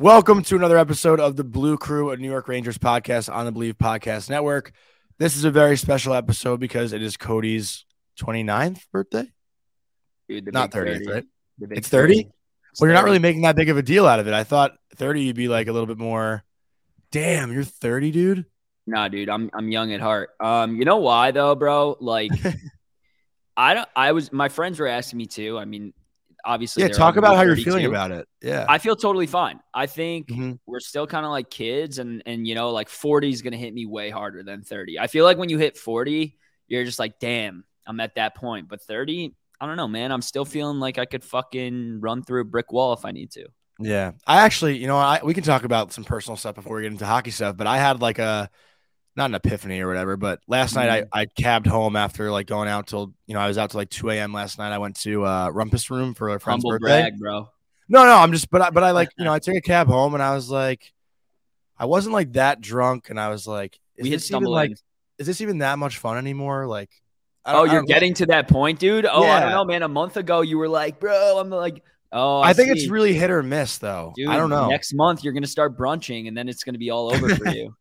Welcome to another episode of the Blue Crew, a New York Rangers podcast on the Believe Podcast Network. This is a very special episode because it is Cody's 29th birthday. Dude, Not big 30th, right? It's 30? It's Well, you're not really making that big of a deal out of it. I thought 30 you'd be like a little bit more. Damn, you're 30, dude. Nah, dude, I'm I'm young at heart. Um, you know why though, bro? Like, I don't. I was. My friends were asking me too. I mean, obviously. Yeah, talk about how you're feeling about it. Yeah. I feel totally fine. I think Mhm. we're still kind of like kids, and and you know, like 40 is gonna hit me way harder than 30. I feel like when you hit 40, you're just like, damn, I'm at that point. But 30, I don't know, man. I'm still feeling like I could fucking run through a brick wall if I need to. Yeah, I actually, you know, I we can talk about some personal stuff before we get into hockey stuff. But I had like a not an epiphany or whatever. But last night Mm-hmm. I I cabbed home after like going out till you know I was out till like two a.m. last night. I went to uh, Rumpus Room for a friend's Humble birthday. brag, bro. No, no, I'm just, but I, but I like you know I took a cab home and I was like, I wasn't like that drunk and I was like, is We this even like, in. is this even that much fun anymore? Like, I Oh, I you're know. getting to that point, dude. Oh, I don't know, man. A month ago, you were like, bro, I'm like, oh, I, think it's really hit or miss though. Dude, I don't know. Next month, you're gonna start brunching, and then it's gonna be all over for you.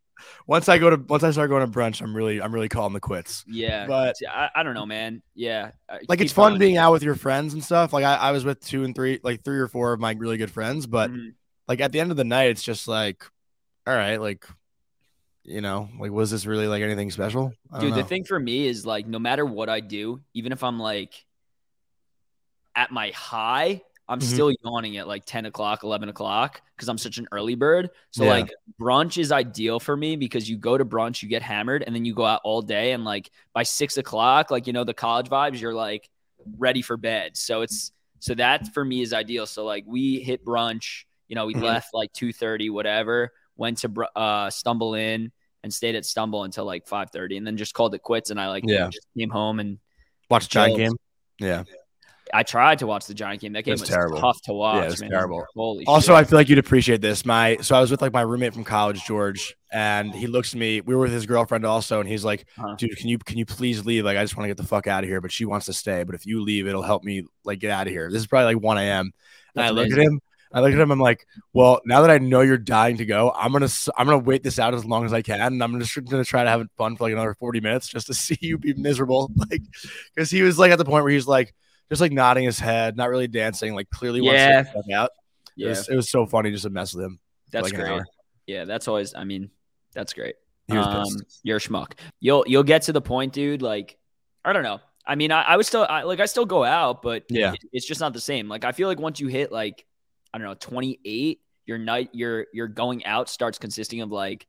Once I go to once I start going to brunch, I'm really I'm really calling the quits. Yeah, But- I, I don't know, man. Yeah, like it's fun being out with your friends and stuff. Like I, I was with two and three, like three or four of my really good friends, but Mhm. like at the end of the night, it's just like, all right, like, you know, like was this really like anything special? I don't dude. The thing for me is like, no matter what I do, even if I'm like at my high, I'm Mhm. still yawning at like 10 o'clock, 11 o'clock because I'm such an early bird. So Yeah. like brunch is ideal for me because you go to brunch, you get hammered, and then you go out all day. And like by six o'clock, like you know, the college vibes, you're like ready for bed. So it's so that for me is ideal. So like we hit brunch, you know, we Mhm. left like 2:30, whatever, went to br- uh Stumble Inn and stayed at stumble until like 5:30 and then just called it quits and I like Yeah. just came home and watch a giant game. Yeah. I tried to watch the Giant game. That game was was, terrible. tough to watch. Yeah, it was man. terrible. Holy Also, shit. I feel like you'd appreciate this. My so I was with like my roommate from college, George, and he looks at me. We were with his girlfriend also, and he's like, Uh-huh. "Dude, can you can you please leave? Like, I just want to get the fuck out of here." But she wants to stay. But if you leave, it'll help me like get out of here. This is probably like one a.m. And I look at him. I look at him. I'm like, "Well, now that I know you're dying to go, I'm gonna I'm gonna wait this out as long as I can, and I'm just gonna try to have fun for like another 40 minutes just to see you be miserable." Like, because he was like at the point where he's like. Just like nodding his head, not really dancing, like clearly wants Yeah. to the fuck out. It, yeah, was, it was so funny just to mess with him. that's like great. Yeah, that's always. I mean, that's great. Um, you're a schmuck. You'll you'll get to the point, dude. Like, I don't know. I mean, I, I was still I, like I still go out, but Yeah. it- it's just not the same. Like, I feel like once you hit like I don't know 28, your night your your going out starts consisting of like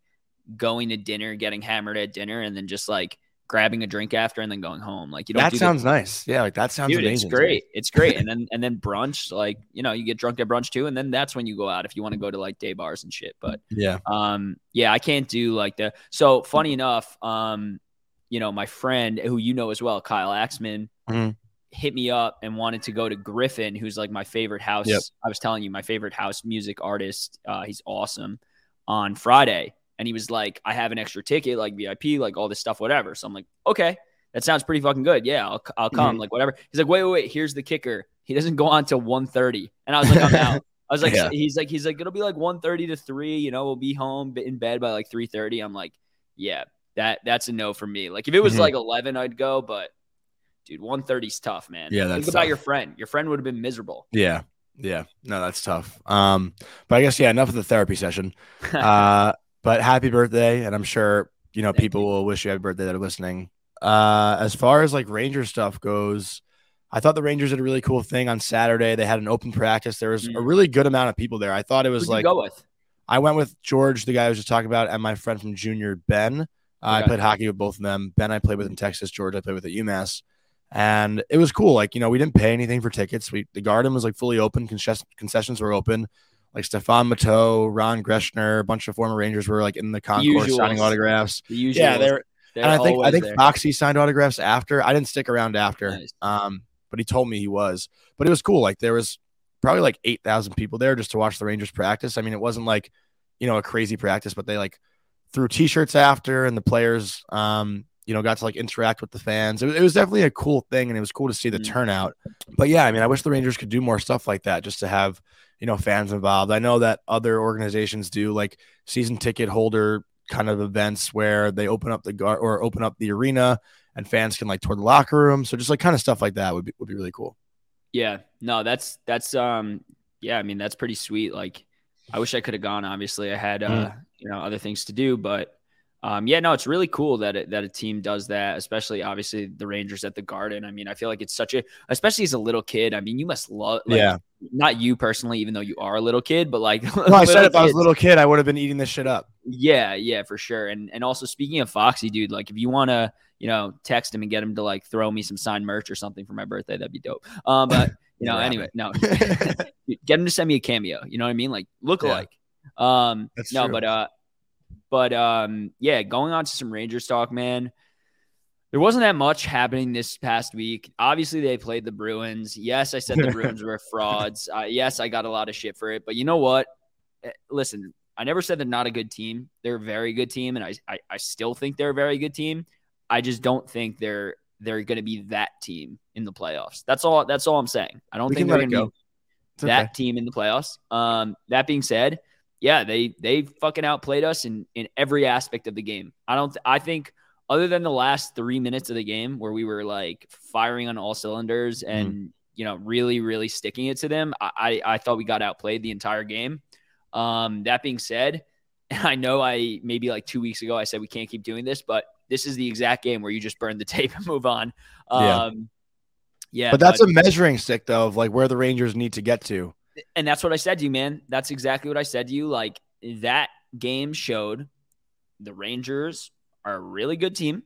going to dinner, getting hammered at dinner, and then just like grabbing a drink after, and then going home. Like, you don't That do sounds nice. Yeah, like that sounds Dude, amazing. it's great. It's great. And then and then brunch, like you know, you get drunk at brunch too, and then that's when you go out if you want to go to like day bars and shit. But Yeah. um, yeah, I can't do like the. So funny enough, um, you know, my friend who you know as well, Kyle Axman, Mhm. hit me up and wanted to go to Gryffin, who's like my favorite house. Yep. I was telling you, my favorite house music artist. Uh, he's awesome. On Friday, and he was like, "I have an extra ticket, like VIP, like all this stuff, whatever." So I'm like, "Okay." That sounds pretty fucking good. Yeah, I'll, I'll come. Mhm. Like whatever. He's like, wait, wait, wait. Here's the kicker. He doesn't go on till 1.30. And I was like, I'm out. I was like, Yeah. he's like, he's like, it'll be like 1.30 to three. You know, we'll be home in bed by like three thirty. I'm like, yeah, that that's a no for me. Like if it was Mhm. like eleven, I'd go, but dude, 1.30 is tough, man. Yeah, think that's about tough. your friend. Your friend would have been miserable. Yeah. Yeah. No, that's tough. Um, but I guess yeah, enough of the therapy session. Uh, but happy birthday, and I'm sure you know Thank people you. will wish you happy birthday that are listening. Uh, as far as like Ranger stuff goes, I thought the Rangers did a really cool thing on Saturday. They had an open practice. There was a Mm. really good amount of people there. I thought it was Who'd like go with? I went with George, the guy I was just talking about, and my friend from junior, Ben. Uh, I played hockey with both of them. Ben, I played with in Texas. George, I played with at UMass. And it was cool. Like, you know, we didn't pay anything for tickets. We the garden was like fully open, concess- concessions were open. Like Stefan Matteau, Ron Greschner, a bunch of former Rangers were like in the concourse signing autographs. The usual. Yeah, they're they're and I think I think there. Foxy signed autographs after. I didn't stick around after. Nice. Um, but he told me he was. But it was cool. Like there was probably like eight thousand people there just to watch the Rangers practice. I mean, it wasn't like you know a crazy practice, but they like threw T-shirts after, and the players, um, you know, got to like interact with the fans. It, was- it was definitely a cool thing, and it was cool to see the Mm. turnout. But yeah, I mean, I wish the Rangers could do more stuff like that, just to have you know fans involved. I know that other organizations do like season ticket holder kind of events where they open up the gar- or open up the arena and fans can like tour the locker room. So just like kind of stuff like that would be would be really cool. Yeah, no, that's that's um yeah, I mean that's pretty sweet. Like I wish I could have gone. Obviously, I had uh Mm. you know other things to do, but um yeah, no, it's really cool that it, that a team does that. Especially obviously the Rangers at the Garden. I mean, I feel like it's such a especially as a little kid. I mean, you must love like, Yeah. not you personally, even though you are a little kid, but like No, I said if I was a little kid, I would have been eating this shit up. Yeah, yeah, for sure. And and also speaking of Foxy, dude, like if you want to, you know, text him and get him to like throw me some signed merch or something for my birthday, that'd be dope. Um, but you know, anyway, no, get him to send me a cameo. You know what I mean? Like look Yeah. alike. Um, That's no, true. but uh, but um, yeah, going on to some Rangers talk, man. There wasn't that much happening this past week. Obviously, they played the Bruins. Yes, I said the Bruins were frauds. Uh, yes, I got a lot of shit for it. But you know what? Eh, Listen, I never said they're not a good team. They're a very good team, and I, I, I still think they're a very good team. I just don't think they're they're going to be that team in the playoffs. That's all. That's all I'm saying. I don't We think they're going to be. It's that okay. team in the playoffs. Um, that being said, yeah, they they fucking outplayed us in in every aspect of the game. I don't. I think other than the last three minutes of the game where we were like firing on all cylinders Mm-hmm. and you know really really sticking it to them, I I, I thought we got outplayed the entire game. Um, that being said, I know I maybe like two weeks ago I said we can't keep doing this, but this is the exact game where you just burn the tape and move on. Um, yeah, but that's a measuring stick though of like where the Rangers need to get to. And that's what I said to you, man. That's exactly what I said to you. Like that game showed the Rangers are a really good team,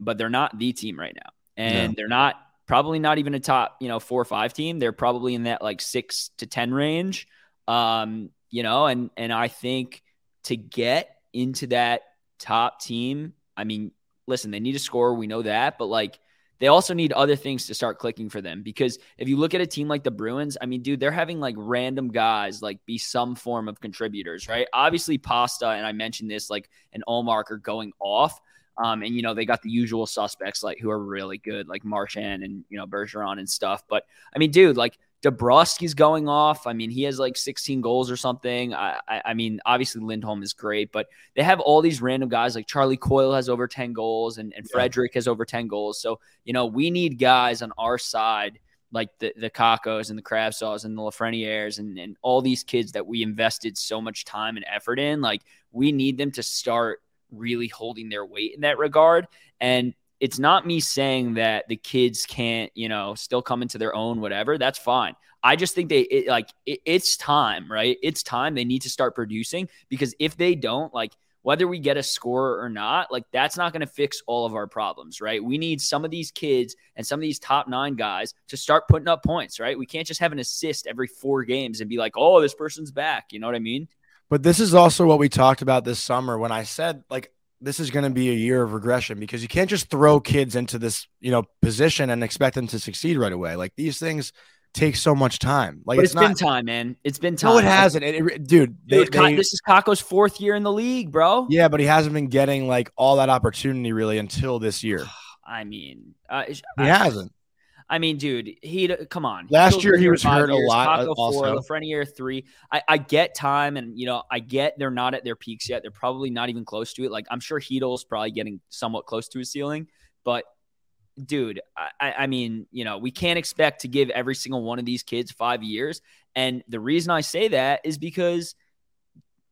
but they're not the team right now. And they're not probably not even a top, you know, four or five team. They're probably in that like six to 10 range. Um, you know, and and I think to get into that top team, I mean, listen, they need to score. We know that, but like they also need other things to start clicking for them because if you look at a team like the Bruins, I mean, dude, they're having like random guys like be some form of contributors, right? Obviously, Pasta and I mentioned this like an Allmark are going off. Um, and you know, they got the usual suspects like who are really good, like Marchand and you know, Bergeron and stuff. But I mean, dude, like Dabrowski's going off. I mean, he has like 16 goals or something. I, I, I mean, obviously Lindholm is great, but they have all these random guys like Charlie Coyle has over 10 goals and, and Yeah. Frederic has over 10 goals. So, you know, we need guys on our side like the the Kakkos and the Kravtsovs and the Lafrenières and, and all these kids that we invested so much time and effort in. Like we need them to start really holding their weight in that regard. And it's not me saying that the kids can't, you know, still come into their own, whatever. That's fine. I just think they it, like it, it's time, right? It's time they need to start producing because if they don't, like whether we get a score or not, like that's not going to fix all of our problems, right? We need some of these kids and some of these top nine guys to start putting up points, right? We can't just have an assist every four games and be like, oh, this person's back. You know what I mean? But this is also what we talked about this summer when I said like this is going to be a year of regression because you can't just throw kids into this, you know, position and expect them to succeed right away. Like these things take so much time. Like it's, it's been not time, man. It's been time. No, it hasn't. It, it- dude, they, Dude, they- this is Kakko's fourth year in the league, bro. yeah, but he hasn't been getting like all that opportunity really until this year. I mean, uh, He I, hasn't. I mean, dude, he come on. Last year, he was hurt a lot, uh, Kakko also. four, Lafreniere three. I, I get time, and you know, I get they're not at their peaks yet. They're probably not even close to it. Like I'm sure Chytil's probably getting somewhat close to his ceiling, but dude, I, I I mean, you know, we can't expect to give every single one of these kids five years. And the reason I say that is because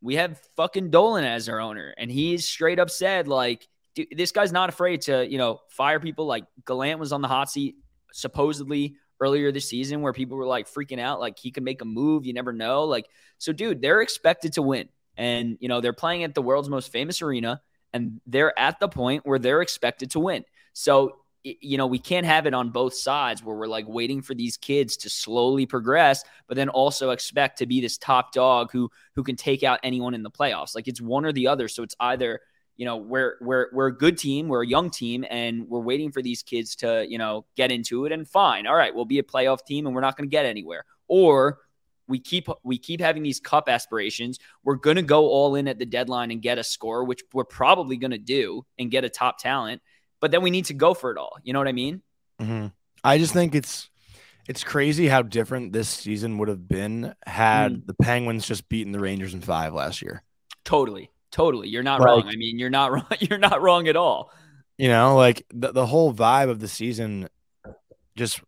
we have fucking Dolan as our owner, and he's straight up said like, dude, this guy's not afraid to, you know, fire people. Like Gallant was on the hot seat supposedly earlier this season, where people were like freaking out, like he could make a move. You never know. Like, so dude, they're expected to win, and you know they're playing at the world's most famous arena, and they're at the point where they're expected to win. So you know, we can't have it on both sides where we're like waiting for these kids to slowly progress, but then also expect to be this top dog who who can take out anyone in the playoffs. Like it's one or the other. So it's either you know we're we're we're a good team, we're a young team, and we're waiting for these kids to you know get into it. And fine, all right, we'll be a playoff team, and we're not going to get anywhere. Or we keep we keep having these cup aspirations. We're going to go all in at the deadline and get a score, which we're probably going to do, and get a top talent. But then we need to go for it all. You know what I mean? Mm-hmm. I just think it's it's crazy how different this season would have been had Mm. the Penguins just beaten the Rangers in five last year. Totally, totally. You're not Like- wrong. I mean, you're not wrong. You're not wrong at all. You know, like the, the whole vibe of the season just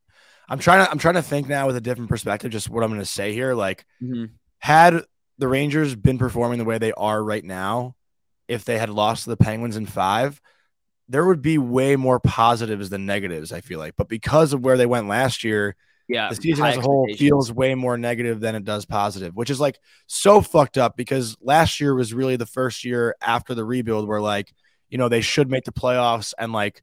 I'm trying to I'm trying to think now with a different perspective, just what I'm gonna say here. Like Mhm. had the Rangers been performing the way they are right now, if they had lost to the Penguins in five, there would be way more positives than negatives, I feel like. But because of where they went last year, Yeah, the season as a whole feels way more negative than it does positive, which is like so fucked up because last year was really the first year after the rebuild where like, you know, they should make the playoffs and like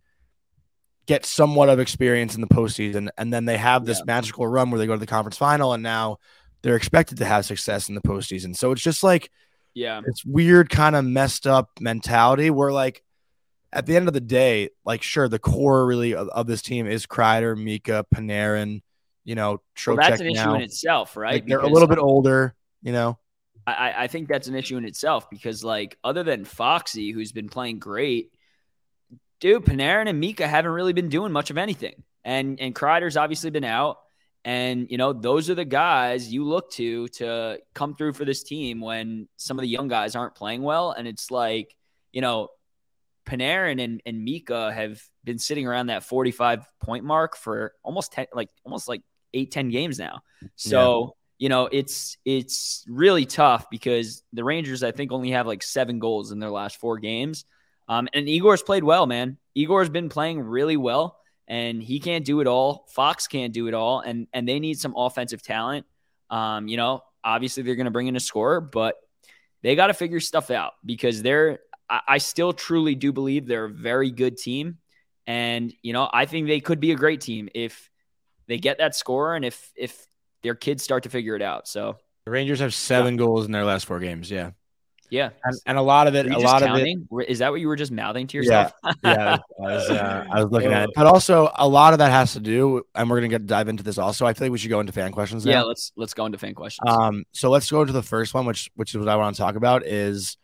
get somewhat of experience in the postseason. And then they have this Yeah. magical run where they go to the conference final and now they're expected to have success in the postseason. So it's just like Yeah, it's weird kind of messed up mentality where like at the end of the day, like sure, the core really of, of this team is Kreider, Mika, Panarin, you know, well, that's an issue now. in itself, right? Like, they're a little bit older, you know. I, I- I think that's an issue in itself because, like, other than Foxy, who's been playing great, dude, Panarin and Mika haven't really been doing much of anything, and and Kreider's obviously been out, and you know those are the guys you look to to come through for this team when some of the young guys aren't playing well, and it's like you know. Panarin and, and Mika have been sitting around that 45 point mark for almost 10, like almost like eight, 10 games now. So, you know, it's it's really tough because the Rangers, I think, only have like seven goals in their last four games. Um, and Igor's played well, man. Igor's been playing really well, and he can't do it all. Fox can't do it all, and and they need some offensive talent. Um, you know, obviously they're going to bring in a scorer, but they got to figure stuff out because they're. I, I still truly do believe they're a very good team, and you know, I think they could be a great team if they get that score and if if their kids start to figure it out. So The Rangers have seven goals in their last four games. Yeah, yeah, and, and a lot of it, a lot counting? Were- Is that what you were just mouthing to yourself? Yeah, I was, uh, I was looking at it, but also a lot of that has to do, and we're gonna get dive into this also. I feel like we should go into fan questions now. yeah. Let's let's go into fan questions. Um, so let's go to the first one, which which is what I want to talk about is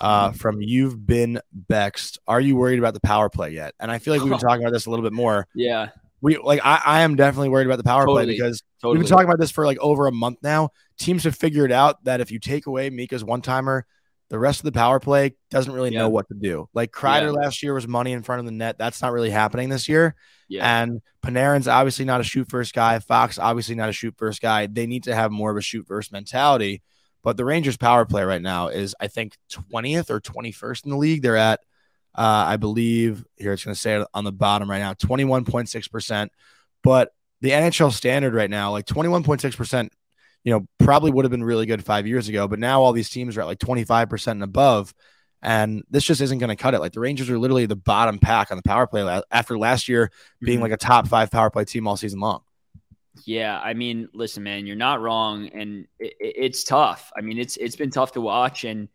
uh from you've been Bexed. Are you worried about the power play yet? And I feel like we've been talking about this a little bit more. yeah, We like I, I am definitely worried about the power play because totally. we've been talking about this for like over a month now. Teams have figured out that if you take away Mika's one timer, the rest of the power play doesn't really Yeah. know what to do. Like Kreider Yeah. last year was money in front of the net. That's not really happening this year. yeah, And Panarin's obviously not a shoot first guy. Fox obviously not a shoot first guy. They need to have more of a shoot first mentality. But the Rangers power play right now is I think 20th or 21st in the league. They're at uh, I believe here it's going to say it on the bottom right now 21.6%. But the NHL standard right now like 21.6%, you know, probably would have been really good 5 years ago, but now all these teams are at like 25% and above. And this just isn't going to cut it. Like the Rangers are literally the bottom pack on the power play la- after last year being Mhm. like a top five power play team all season long. Yeah, I mean, listen, man, you're not wrong, and it, it- it's tough. I mean, it's it's been tough to watch, and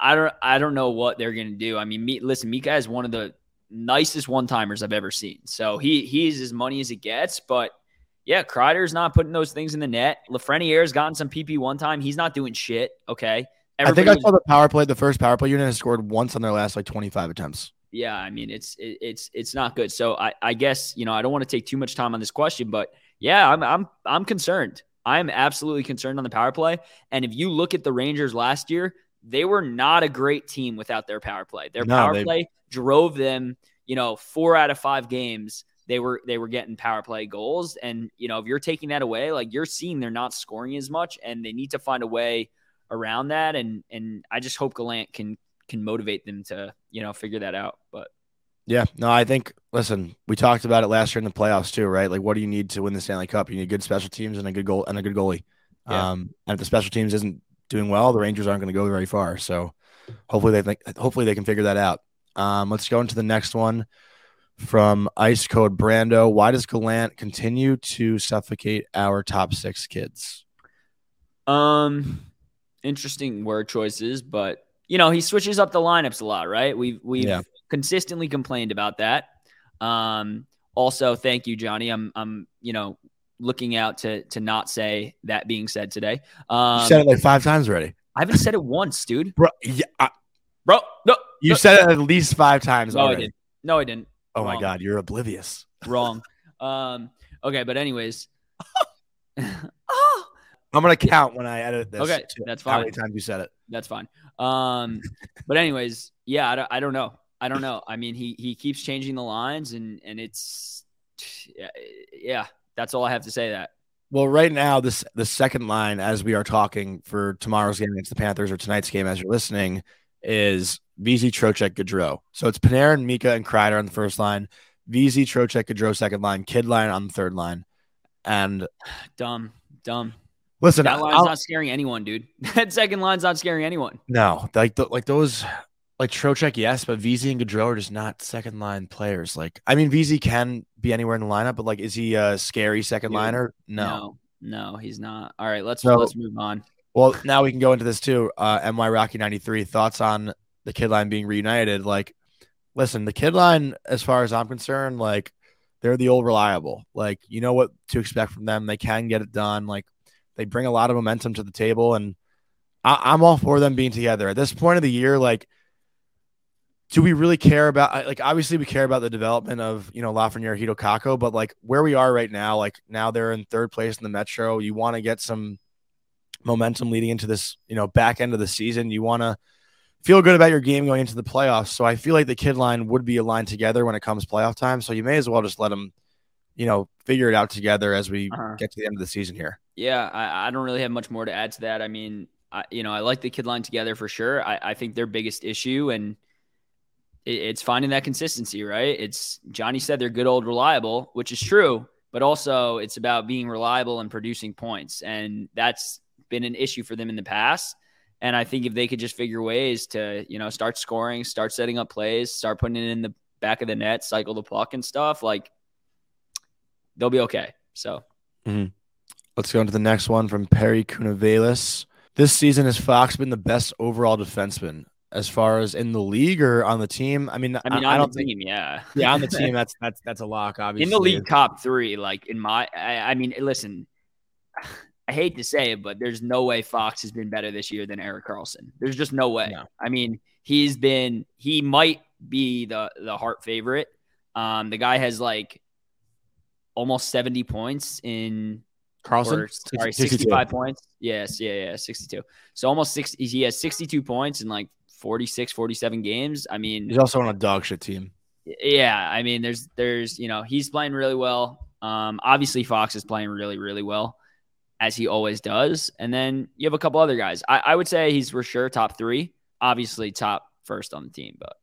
I don't I don't know what they're gonna do. I mean, me, listen, Mika is one of the nicest one timers I've ever seen. So he he's as money as it gets, but yeah, Kreider's not putting those things in the net. Lafreniere's gotten some PP one time. He's not doing shit. Okay, I think I Everybody- saw the power play. The first power play unit has scored once on their last like 25 attempts. yeah i mean it's it, it's it's not good so i i guess you know i don't want to take too much time on this question but yeah i'm i'm i'm concerned i'm absolutely concerned on the power play and if you look at the rangers last year they were not a great team without their power play their No, power they- play drove them you know four out of five games they were they were getting power play goals and you know if you're taking that away like you're seeing they're not scoring as much and they need to find a way around that and and i just hope Gallant can can motivate them to you know figure that out but Yeah, no, I think. Listen, we talked about it last year in the playoffs too, right? Like, what do you need to win the Stanley Cup? You need good special teams and a good goal and a good goalie. Yeah. Um, and if the special teams isn't doing well, the Rangers aren't going to go very far. So, hopefully they think, hopefully they can figure that out. Um, let's go into the next one from Ice Code Brando. Why does Gallant continue to suffocate our top six kids? Um, interesting word choices, but you know he switches up the lineups a lot, right? We've we've Yeah. consistently complained about that. Um, also, thank you, Johnny. I'm I'm you know looking out to to not say that being said today. Um, you said it like five times already, I haven't said it once, dude. bro. Yeah, I- Bro, no, you no, said it at least five times no, I didn't. No, I didn't. Oh my god, you're oblivious. Wrong. um, okay, but anyways. oh, I'm gonna count when I edit this. Okay, that's fine. How many times you said it? That's fine. Um, but anyways, yeah, I don't, I don't know. I don't know. I mean, he he keeps changing the lines, and and it's yeah, yeah. That's all I have to say. That Well, right now, this the second line as we are talking for tomorrow's game against the Panthers or tonight's game as you're listening is VZ Trocheck Goodrow. So it's Panarin, Mika, and Kreider on the first line, VZ Trocheck Goodrow second line, Kid line on the third line. And dumb, dumb. listen, That line's I'll- not scaring anyone, dude. That second line's not scaring anyone. no, like the, like those like Trocheck, yes, but VZ and Goodrow are just not second line players. Like, I mean, VZ can be anywhere in the lineup, but like, is he a scary second Dude, liner? No. no, no, he's not. All right, let's So- let's move on. Well, now we can go into this too. Uh, My Rocky 93 thoughts on the kid line being reunited. Like, listen, the kid line, as far as I'm concerned, like, they're the old reliable. Like, you know what to expect from them. They can get it done. Like, they bring a lot of momentum to the table. And I- I'm all for them being together. At this point of the year, like, do we really care about like obviously we care about the development of you know Lafreniere Chytil Kakko, but like where we are right now, like now they're in third place in the Metro. You want to get some momentum leading into this, you know, back end of the season. You want to feel good about your game going into the playoffs. So I feel like the kid line would be aligned together when it comes playoff time. So you may as well just let them, you know, figure it out together as we Uh-huh. get to the end of the season here. Yeah, I, I don't really have much more to add to that. I mean, I, you know, I like the kid line together for sure. I, I think their biggest issue and it's finding that consistency, right? It's Johnny said they're good old reliable, which is true, but also it's about being reliable and producing points, and that's been an issue for them in the past. And I think if they could just figure ways to, you know, start scoring, start setting up plays, start putting it in the back of the net, cycle the puck and stuff, like they'll be okay. So mm-hmm. Let's go into the next one from Perry Cunavelis. This season has Fox been the best overall defenseman as far as in the league or on the team? I mean, I mean, I, on don't think. team, yeah, Yeah, on the team, that's that's that's a lock. Obviously, in the league top three, like in my, I, I mean, listen, I hate to say it, but there's no way Fox has been better this year than Erik Karlsson. There's just no way. No. I mean, he's been, he might be the the Hart favorite. Um, the guy has like almost 70 points in Karlsson, or, sorry, 62. 65 points. Yes, yeah, yeah, 62. So almost 60. He has 62 points in like 46, 47 games. I mean, He's also on a dog shit team. yeah, I mean, there's there's you know he's playing really well. Um, obviously Fox is playing really really well, as he always does. And then you have a couple other guys. I, I would say he's for sure top three. Obviously top first on the team, but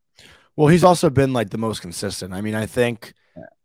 Well, he's also been like the most consistent. I mean, I think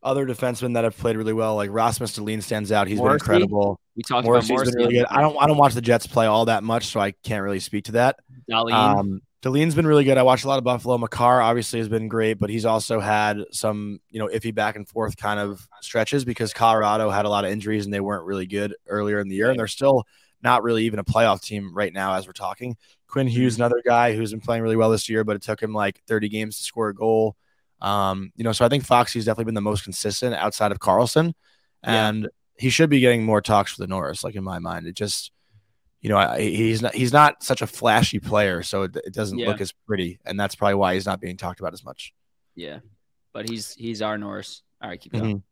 other defensemen that have played really well, like Rasmus Dahlin stands out. He's Morrissey? been incredible. we talked Morrissey's about Morrissey. really. I don't I don't watch the Jets play all that much, so I can't really speak to that. Um, Dahlin's been really good. I watched a lot of Buffalo. Makar obviously has been great, but he's also had some, you know, iffy back and forth kind of stretches because Colorado had a lot of injuries and they weren't really good earlier in the year. And they're still not really even a playoff team right now as we're talking. Quinn Hughes, another guy who's been playing really well this year, but it took him like 30 games to score a goal. Um, you know, so I think Foxy's definitely been the most consistent outside of Karlsson. Yeah. And he should be getting more talks for the Norris, like in my mind. It just you know, he's not he's not such a flashy player, so it, it doesn't Yeah. look as pretty, and that's probably why he's not being talked about as much. yeah, but he's he's our Norris. All right, keep going. Mhm.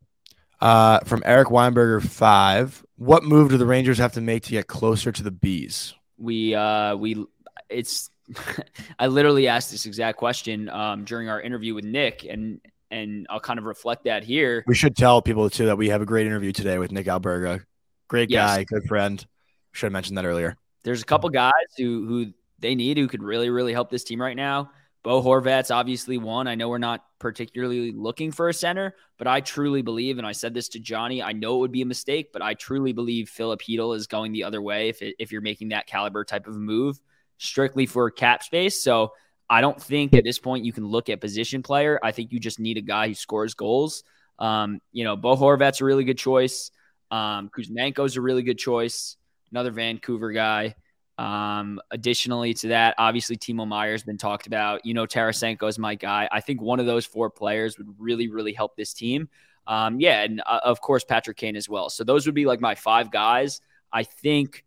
Uh, from Eric Weinberger five, what move do the Rangers have to make to get closer to the B's? we uh we it's i literally asked this exact question um during our interview with nick and and i'll kind of reflect that here We should tell people too that we have a great interview today with Nick Alberga. Great Yes. guy, good friend. Should have mentioned that earlier. there's a couple guys who who they need who could really really help this team right now bo horvat's obviously one i know we're not particularly looking for a center but i truly believe and i said this to johnny i know it would be a mistake but i truly believe Filip is going the other way if, it, if you're making that caliber type of move strictly for cap space so I don't think at this point you can look at position player. I think you just need a guy who scores goals. Um, you know, Bo Horvat's a really good choice. Um, Kuzmenko's a really good choice. Another Vancouver guy. Um, additionally to that, obviously Timo Meier's been talked about. You know, Tarasenko is my guy. I think one of those four players would really, really help this team. Um, yeah, and uh, of course Patrick Kane as well. So those would be like my five guys. I think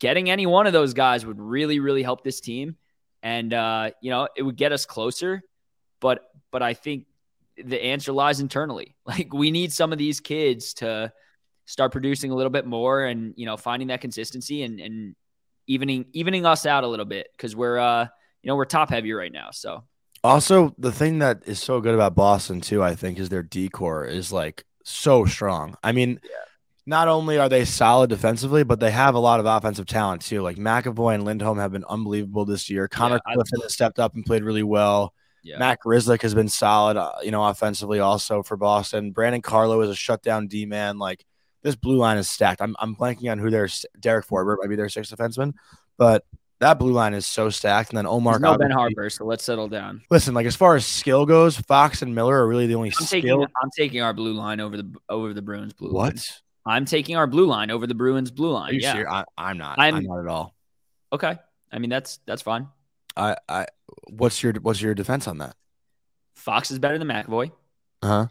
getting any one of those guys would really, really help this team, and uh, you know, it would get us closer. But but I think the answer lies internally. Like we need some of these kids to start producing a little bit more, and you know, finding that consistency and and evening evening us out a little bit because we're uh you know we're top heavy right now. So Also, the thing that is so good about Boston too, I think, is their decor is like so strong. I mean, not only are they solid defensively, but they have a lot of offensive talent too. Like McAvoy and Lindholm have been unbelievable this year. Connor I- Clifton has stepped up and played really well. yeah, Matt has been solid, uh, you know, offensively also for Boston. Brandon Carlo is a shutdown D man. Like this blue line is stacked. I'm, I'm blanking on who their Derek Forbort might be their sixth defenseman, but that blue line is so stacked. And then Omar, There's no Ben Harper, so let's settle down. Listen, like as far as skill goes, Fox and Miller are really the only I'm skill. taking I'm taking our blue line over the over the Bruins blue. line. what? I'm taking our blue line over the Bruins blue line. Yeah. serious? I, I'm not. I'm- I'm, not at all. Okay. I mean that's that's fine. I, I, what's your, what's your defense on that? Fox is better than McAvoy. Uh huh.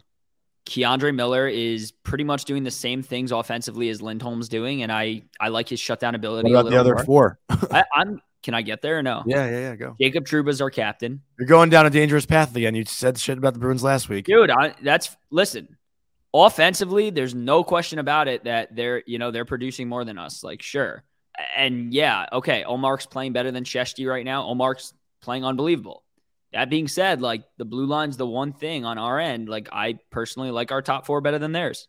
K'Andre Miller is pretty much doing the same things offensively as Lindholm's doing, and I I like his shutdown ability. What a about the other more. four? I, I'm. Can I get there or no? yeah, yeah, yeah. Go. Jacob Trouba's our captain, You're going down a dangerous path again. You said shit about the Bruins last week. dude. I, that's listen. Offensively, there's no question about it that they're you know they're producing more than us. Like sure, and yeah, okay. Omar's playing better than Sheshty right now. Omar's playing unbelievable. That being said, like the blue line's the one thing on our end. Like I personally like our top four better than theirs.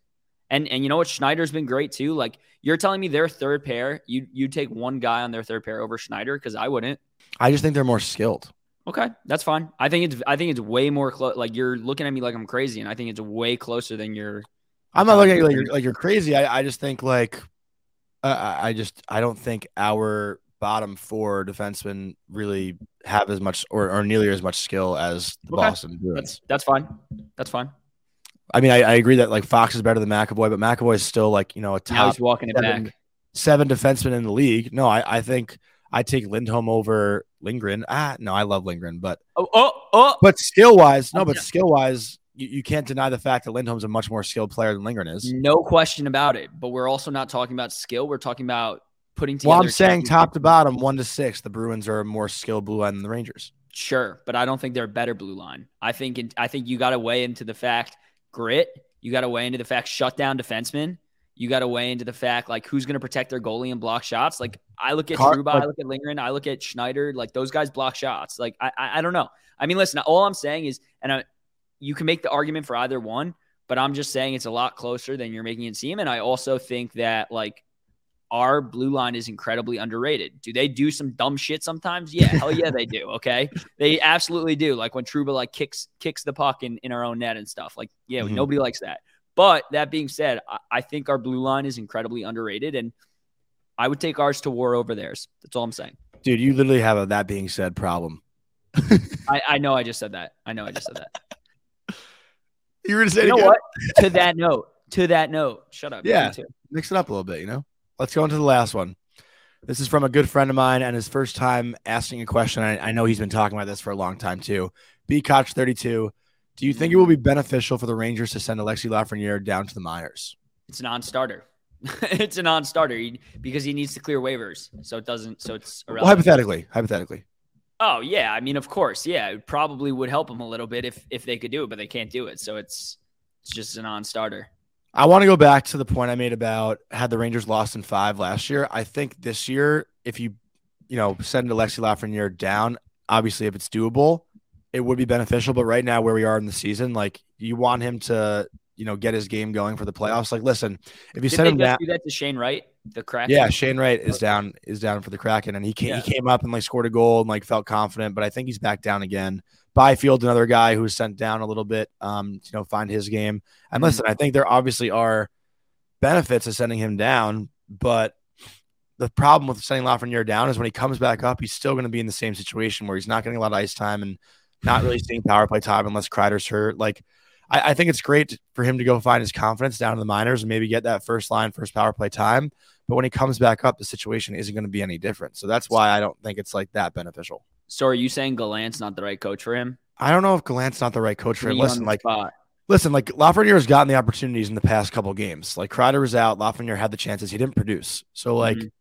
And and you know what? Schneider's been great too. Like you're telling me their third pair, you you take one guy on their third pair over Schneider because I wouldn't. I just think they're more skilled. Okay, that's fine. I think it's I think it's way more close. Like you're looking at me like I'm crazy, and I think it's way closer than you're. I'm not looking at you like you're, like you're crazy. I, I just think like uh, I I just I don't think our bottom four defensemen really have as much or, or nearly as much skill as the Okay. Boston Bruins. That's that's fine. That's fine. I mean, I, I agree that like Fox is better than McAvoy, but McAvoy is still like you know a Now top he's walking it seven, back. seven defenseman in the league. No, I, I think I take Lindholm over Lindgren. Ah, no, I love Lindgren, but Oh oh oh! but skill wise, no, but skill wise, you, you can't deny the fact that Lindholm's a much more skilled player than Lindgren is. No question about it. But we're also not talking about skill. We're talking about putting together. Well, I'm saying top to bottom, one to six, the Bruins are a more skilled blue line than the Rangers. Sure, but I don't think they're a better blue line. I think in, I think you got to weigh into the fact grit. You got to weigh into the fact shut down defensemen. You got to weigh into the fact like who's going to protect their goalie and block shots. Like I look at Car- Trouba, I look at Lindgren, I look at Schneider. Like those guys block shots. Like I, I I don't know. I mean, listen. All I'm saying is, and I, you can make the argument for either one, but I'm just saying it's a lot closer than you're making it seem. And I also think that like our blue line is incredibly underrated. Do they do some dumb shit sometimes? Yeah, hell yeah, they do. Okay, they absolutely do. Like when Trouba like kicks kicks the puck in, in our own net and stuff. Like, yeah, Mhm. nobody likes that. But that being said, I, I think our blue line is incredibly underrated, and I would take ours to war over theirs. That's all I'm saying. Dude, you literally have a that being said problem. I, I know I just said that. I know I just said that. You were to say You know what? to that note. To that note. Shut up. Yeah. Mix it up a little bit, you know? Let's go into the last one. This is from a good friend of mine and his first time asking a question. I, I know he's been talking about this for a long time too. B Koch 32. Do you think it will be beneficial for the Rangers to send Alexis Lafreniere down to the minors? It's a non-starter. it's a non-starter he- because he needs to clear waivers, so it doesn't. So it's Well, hypothetically, hypothetically. Oh yeah, I mean, of course, yeah, it probably would help them a little bit if if they could do it, but they can't do it, so it's it's just a non-starter. I want to go back to the point I made about had the Rangers lost in five last year. I think this year, if you, you know, send Alexis Lafreniere down, obviously if it's doable, it would be beneficial. But right now, where we are in the season, like you want him to, you know, get his game going for the playoffs. Like, listen, if you Did send him down, do that to Shane Wright, the crack? yeah, Shane Wright is down is down for the Kraken, and he came, Yeah. he came up and like scored a goal and like felt confident, but I think he's back down again. Byfield, another guy who's sent down a little bit, um, you know, find his game. And listen, I think there obviously are benefits of sending him down, but the problem with sending Lafreniere down is when he comes back up, he's still going to be in the same situation where he's not getting a lot of ice time and not really seeing power play time unless Kreider's hurt. Like, I, I think it's great for him to go find his confidence down in the minors and maybe get that first line, first power play time. But when he comes back up, the situation isn't going to be any different. So that's why I don't think it's like that beneficial. So are you saying Gallant's not the right coach for him? I don't know if Gallant's not the right coach for him. Listen, like spot. Listen, like Lafreniere has gotten the opportunities in the past couple games. Like Kreider was out, Lafreniere had the chances, he didn't produce. So like, Mhm.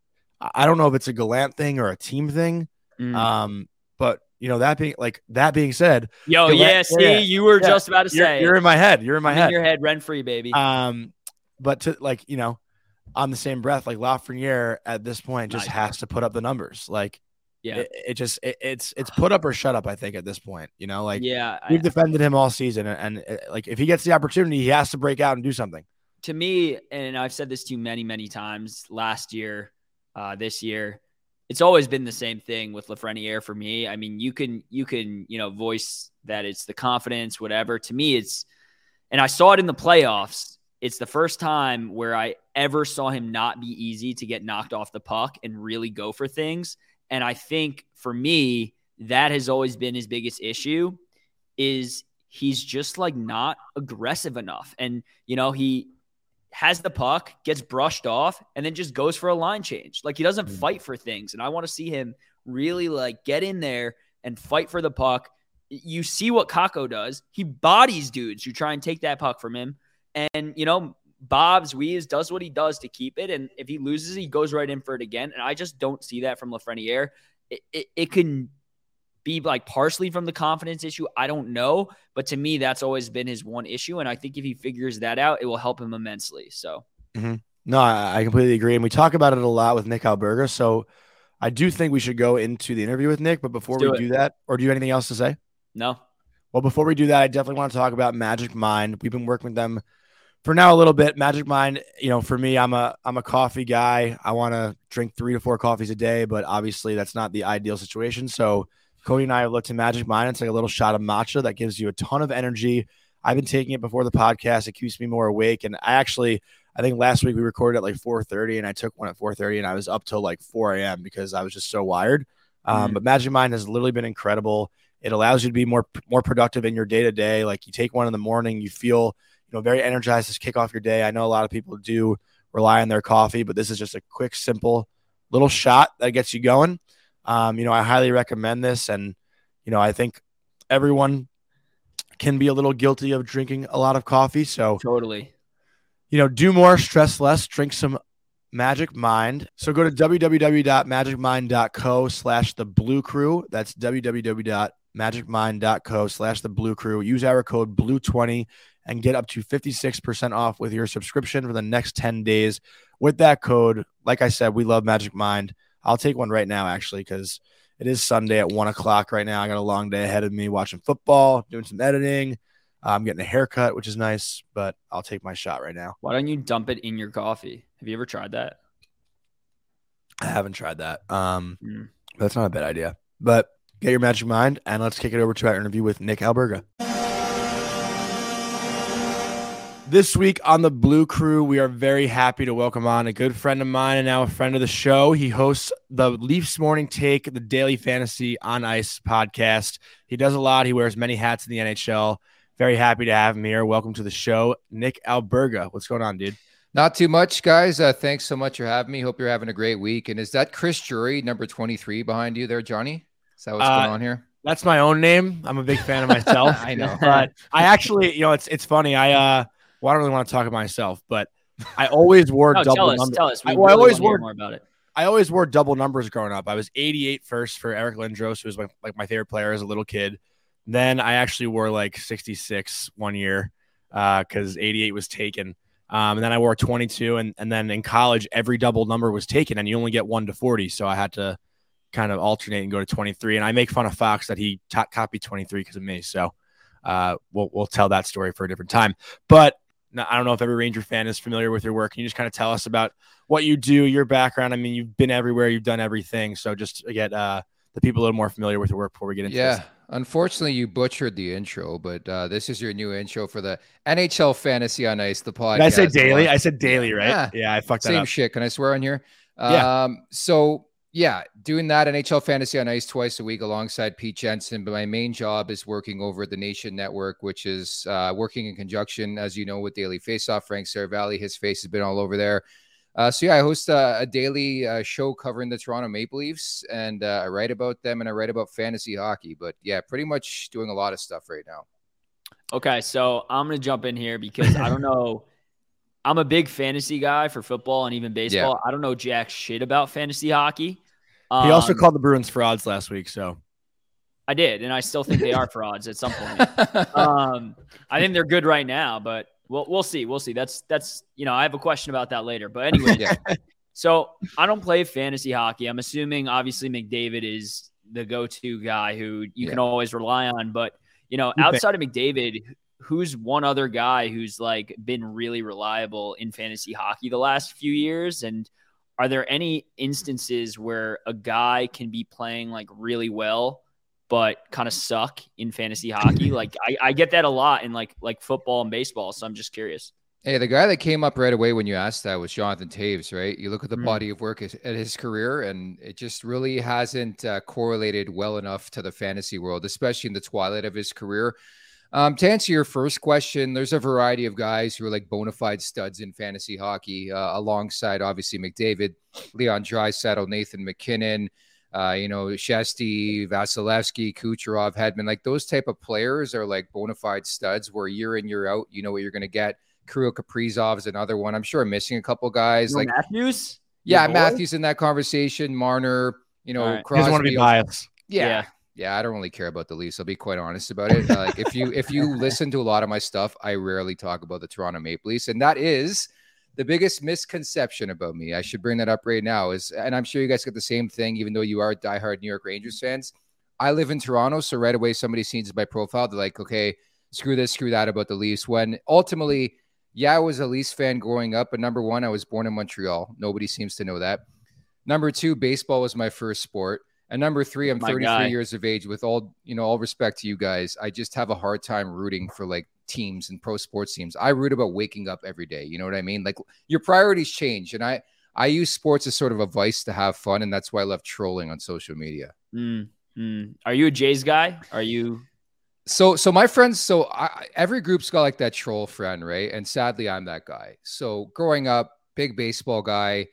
I don't know if it's a Gallant thing or a team thing. Mm. Um, but you know that being like that being said, Yo, Gallant- yeah, see, yeah, you were yeah. just about to you're, say you're in my head. You're in my I'm head. in your head rent free, baby. Um, but to like you know, on the same breath, like Lafreniere at this point just Nice. has to put up the numbers. Like, yeah. it, it just it, it's it's put up or shut up. I think at this point, you know, like yeah. We've defended him all season, and, and uh, like if he gets the opportunity, he has to break out and do something. to me, and I've said this to you many, many times last year, uh, this year, it's always been the same thing with Lafreniere for me. I mean, you can you can you know voice that it's the confidence, whatever. To me, it's and I saw it in the playoffs. It's the first time where I ever saw him not be easy to get knocked off the puck and really go for things. And I think for me, that has always been his biggest issue is he's just like not aggressive enough. And you know, he has the puck, gets brushed off, and then just goes for a line change. Like he doesn't Mm. fight for things. And I want to see him really like get in there and fight for the puck. You see what Kakko does. He bodies dudes who try and take that puck from him. And you know, Bob's Weaves does what he does to keep it. And if he loses, he goes right in for it again. And I just don't see that from Lafreniere. It, it, it can be like partially from the confidence issue. I don't know. But to me, that's always been his one issue. And I think if he figures that out, it will help him immensely. So mm-hmm. No, I, I completely agree, and we talk about it a lot with Nick Alberga. So I do think we should go into the interview with Nick. But before do we it. do that, or do you have anything else to say? no. Well, before we do that, I definitely want to talk about Magic Mind. We've been working with them for now a little bit. Magic Mind, you know, for me, I'm a I'm a coffee guy. I want to drink three to four coffees a day, but obviously that's not the ideal situation. So Cody and I have looked at Magic Mind. It's like a little shot of matcha that gives you a ton of energy. I've been taking it before the podcast. It keeps me more awake. And I actually, I think last week we recorded at like 4:30, and I took one at 4:30, and I was up till like 4 a.m. because I was just so wired. Um, Mhm. But Magic Mind has literally been incredible. It allows you to be more more productive in your day to day. Like you take one in the morning, you feel know very energized to kick off your day. I know a lot of people do rely on their coffee, but this is just a quick, simple little shot that gets you going. Um, you know, I highly recommend this, and you know, I think everyone can be a little guilty of drinking a lot of coffee. So Totally. you know, do more, stress less, drink some Magic Mind. So go to www.magicmind.co slash the blue crew. That's www.magicmind.co slash the blue crew. Use our code blue20 and get up to 56% off with your subscription for the next 10 days. With that code, like I said, we love Magic Mind. I'll take one right now, actually, because it is Sunday at one o'clock right now. I got a long day ahead of me watching football, doing some editing. I'm getting a haircut, which is nice, but I'll take my shot right now. Why don't you dump it in your coffee? Have you ever tried that? I haven't tried that. Um, Mm. that's not a bad idea. But get your magic mind, and let's kick it over to our interview with Nick Alberga. This week on the Blue Crew, we are very happy to welcome on a good friend of mine and now a friend of the show. He hosts the Leafs Morning Take, the Daily Fantasy on Ice podcast. He does a lot. He wears many hats in the NHL. Very happy to have him here. Welcome to the show, Nick Alberga. What's going on, dude? Not too much, guys. Uh, thanks so much for having me. Hope you're having a great week. And is that Chris Jury, number 23, behind you there, Johnny? Is that what's Uh, going on here? That's my own name. I'm a big fan of myself. I know. but I actually, you know, it's it's funny. I uh, well, I don't really want to talk about myself, but I always wore No, double tell us. numbers. Tell us. We I- well, I always wore- more about it. I always wore double numbers growing up. I was 88 first for Eric Lindros, who was my, like my favorite player as a little kid. Then I actually wore like 66 one year because 88 was taken. Um, and then I wore 22. And, and then in college, every double number was taken, and you only get one to 40. So I had to kind of alternate and go to 23. And I make fun of Fox that he to copied 23 because of me. So uh, we'll, we'll tell that story for a different time. But no, I don't know if every Ranger fan is familiar with your work. Can you just kind of tell us about what you do, your background? I mean, you've been everywhere, you've done everything. So just to get uh, the people a little more familiar with your work before we get into it. Yeah. this. Unfortunately, you butchered the intro, but uh, this is your new intro for the NHL Fantasy on Ice, the podcast. Did I say daily? I said daily, right? Yeah. Yeah, I fucked that Same up. Same shit. Can I swear on here? Yeah. Um, so yeah, doing that NHL Fantasy on Ice twice a week alongside Pete Jensen. But my main job is working over at the Nation Network, which is uh, working in conjunction, as you know, with Daily Faceoff. Frank Seravalli, his face has been all over there. Uh, so yeah, I host a, a daily uh, show covering the Toronto Maple Leafs, and uh, I write about them and I write about fantasy hockey. But yeah, pretty much doing a lot of stuff right now. Okay, so I'm gonna jump in here because I don't know. I'm a big fantasy guy for football and even baseball. I don't know jack shit about fantasy hockey. He also Um, called the Bruins frauds last week. So I did, and I still think they are frauds at some point. um, I think they're good right now, but we'll we'll see. We'll see. That's that's you know I have a question about that later. But anyway, Yeah. so I don't play fantasy hockey. I'm assuming obviously McDavid is the go-to guy who you can always rely on. But you know, outside of McDavid, who's one other guy who's like been really reliable in fantasy hockey the last few years? And are there any instances where a guy can be playing like really well? but kind of suck in fantasy hockey. Like I, I get that a lot in like like football and baseball. So I'm just curious. Hey, the guy that came up right away when you asked that was Jonathan Toews, right? You look at the Mm. body of work at at his career, and it just really hasn't uh, correlated well enough to the fantasy world, especially in the twilight of his career. Um, to answer your first question, there's a variety of guys who are like bona fide studs in fantasy hockey, uh, alongside obviously McDavid, Leon Draisaitl, Nathan MacKinnon, uh, you know, Shesty, Vasilevskiy, Kucherov, Hedman, like those type of players are like bona fide studs where year in, year out, you know what you're going to get. Kirill Kaprizov is another one. I'm sure I'm missing a couple guys. No like, Matthews. yeah, Matthews in that conversation, Marner, you know, right. he doesn't want to be biased. Yeah. Yeah. Yeah. I don't really care about the Leafs. I'll be quite honest about it. Uh, like if you if you listen to a lot of my stuff, I rarely talk about the Toronto Maple Leafs, and that is the biggest misconception about me. I should bring that up right now. Is and I'm sure you guys get the same thing, even though you are diehard New York Rangers fans. I live in Toronto, so right away somebody sees my profile, they're like, okay, screw this, screw that about the Leafs. When ultimately, yeah, I was a Leafs fan growing up, but number one, I was born in Montreal. Nobody seems to know that. Number two, baseball was my first sport. And number three, I'm My 33 guy. years of age. With all you know, all respect to you guys, I just have a hard time rooting for like teams and pro sports teams. I root about waking up every day. You know what I mean? Like your priorities change, and I I use sports as sort of a vice to have fun, and that's why I love trolling on social media. Mm, mm. Are you a Jays guy? Are you? So, so my friends, so I, every group's got like that troll friend, right? And sadly, I'm that guy. So, growing up, big baseball guy.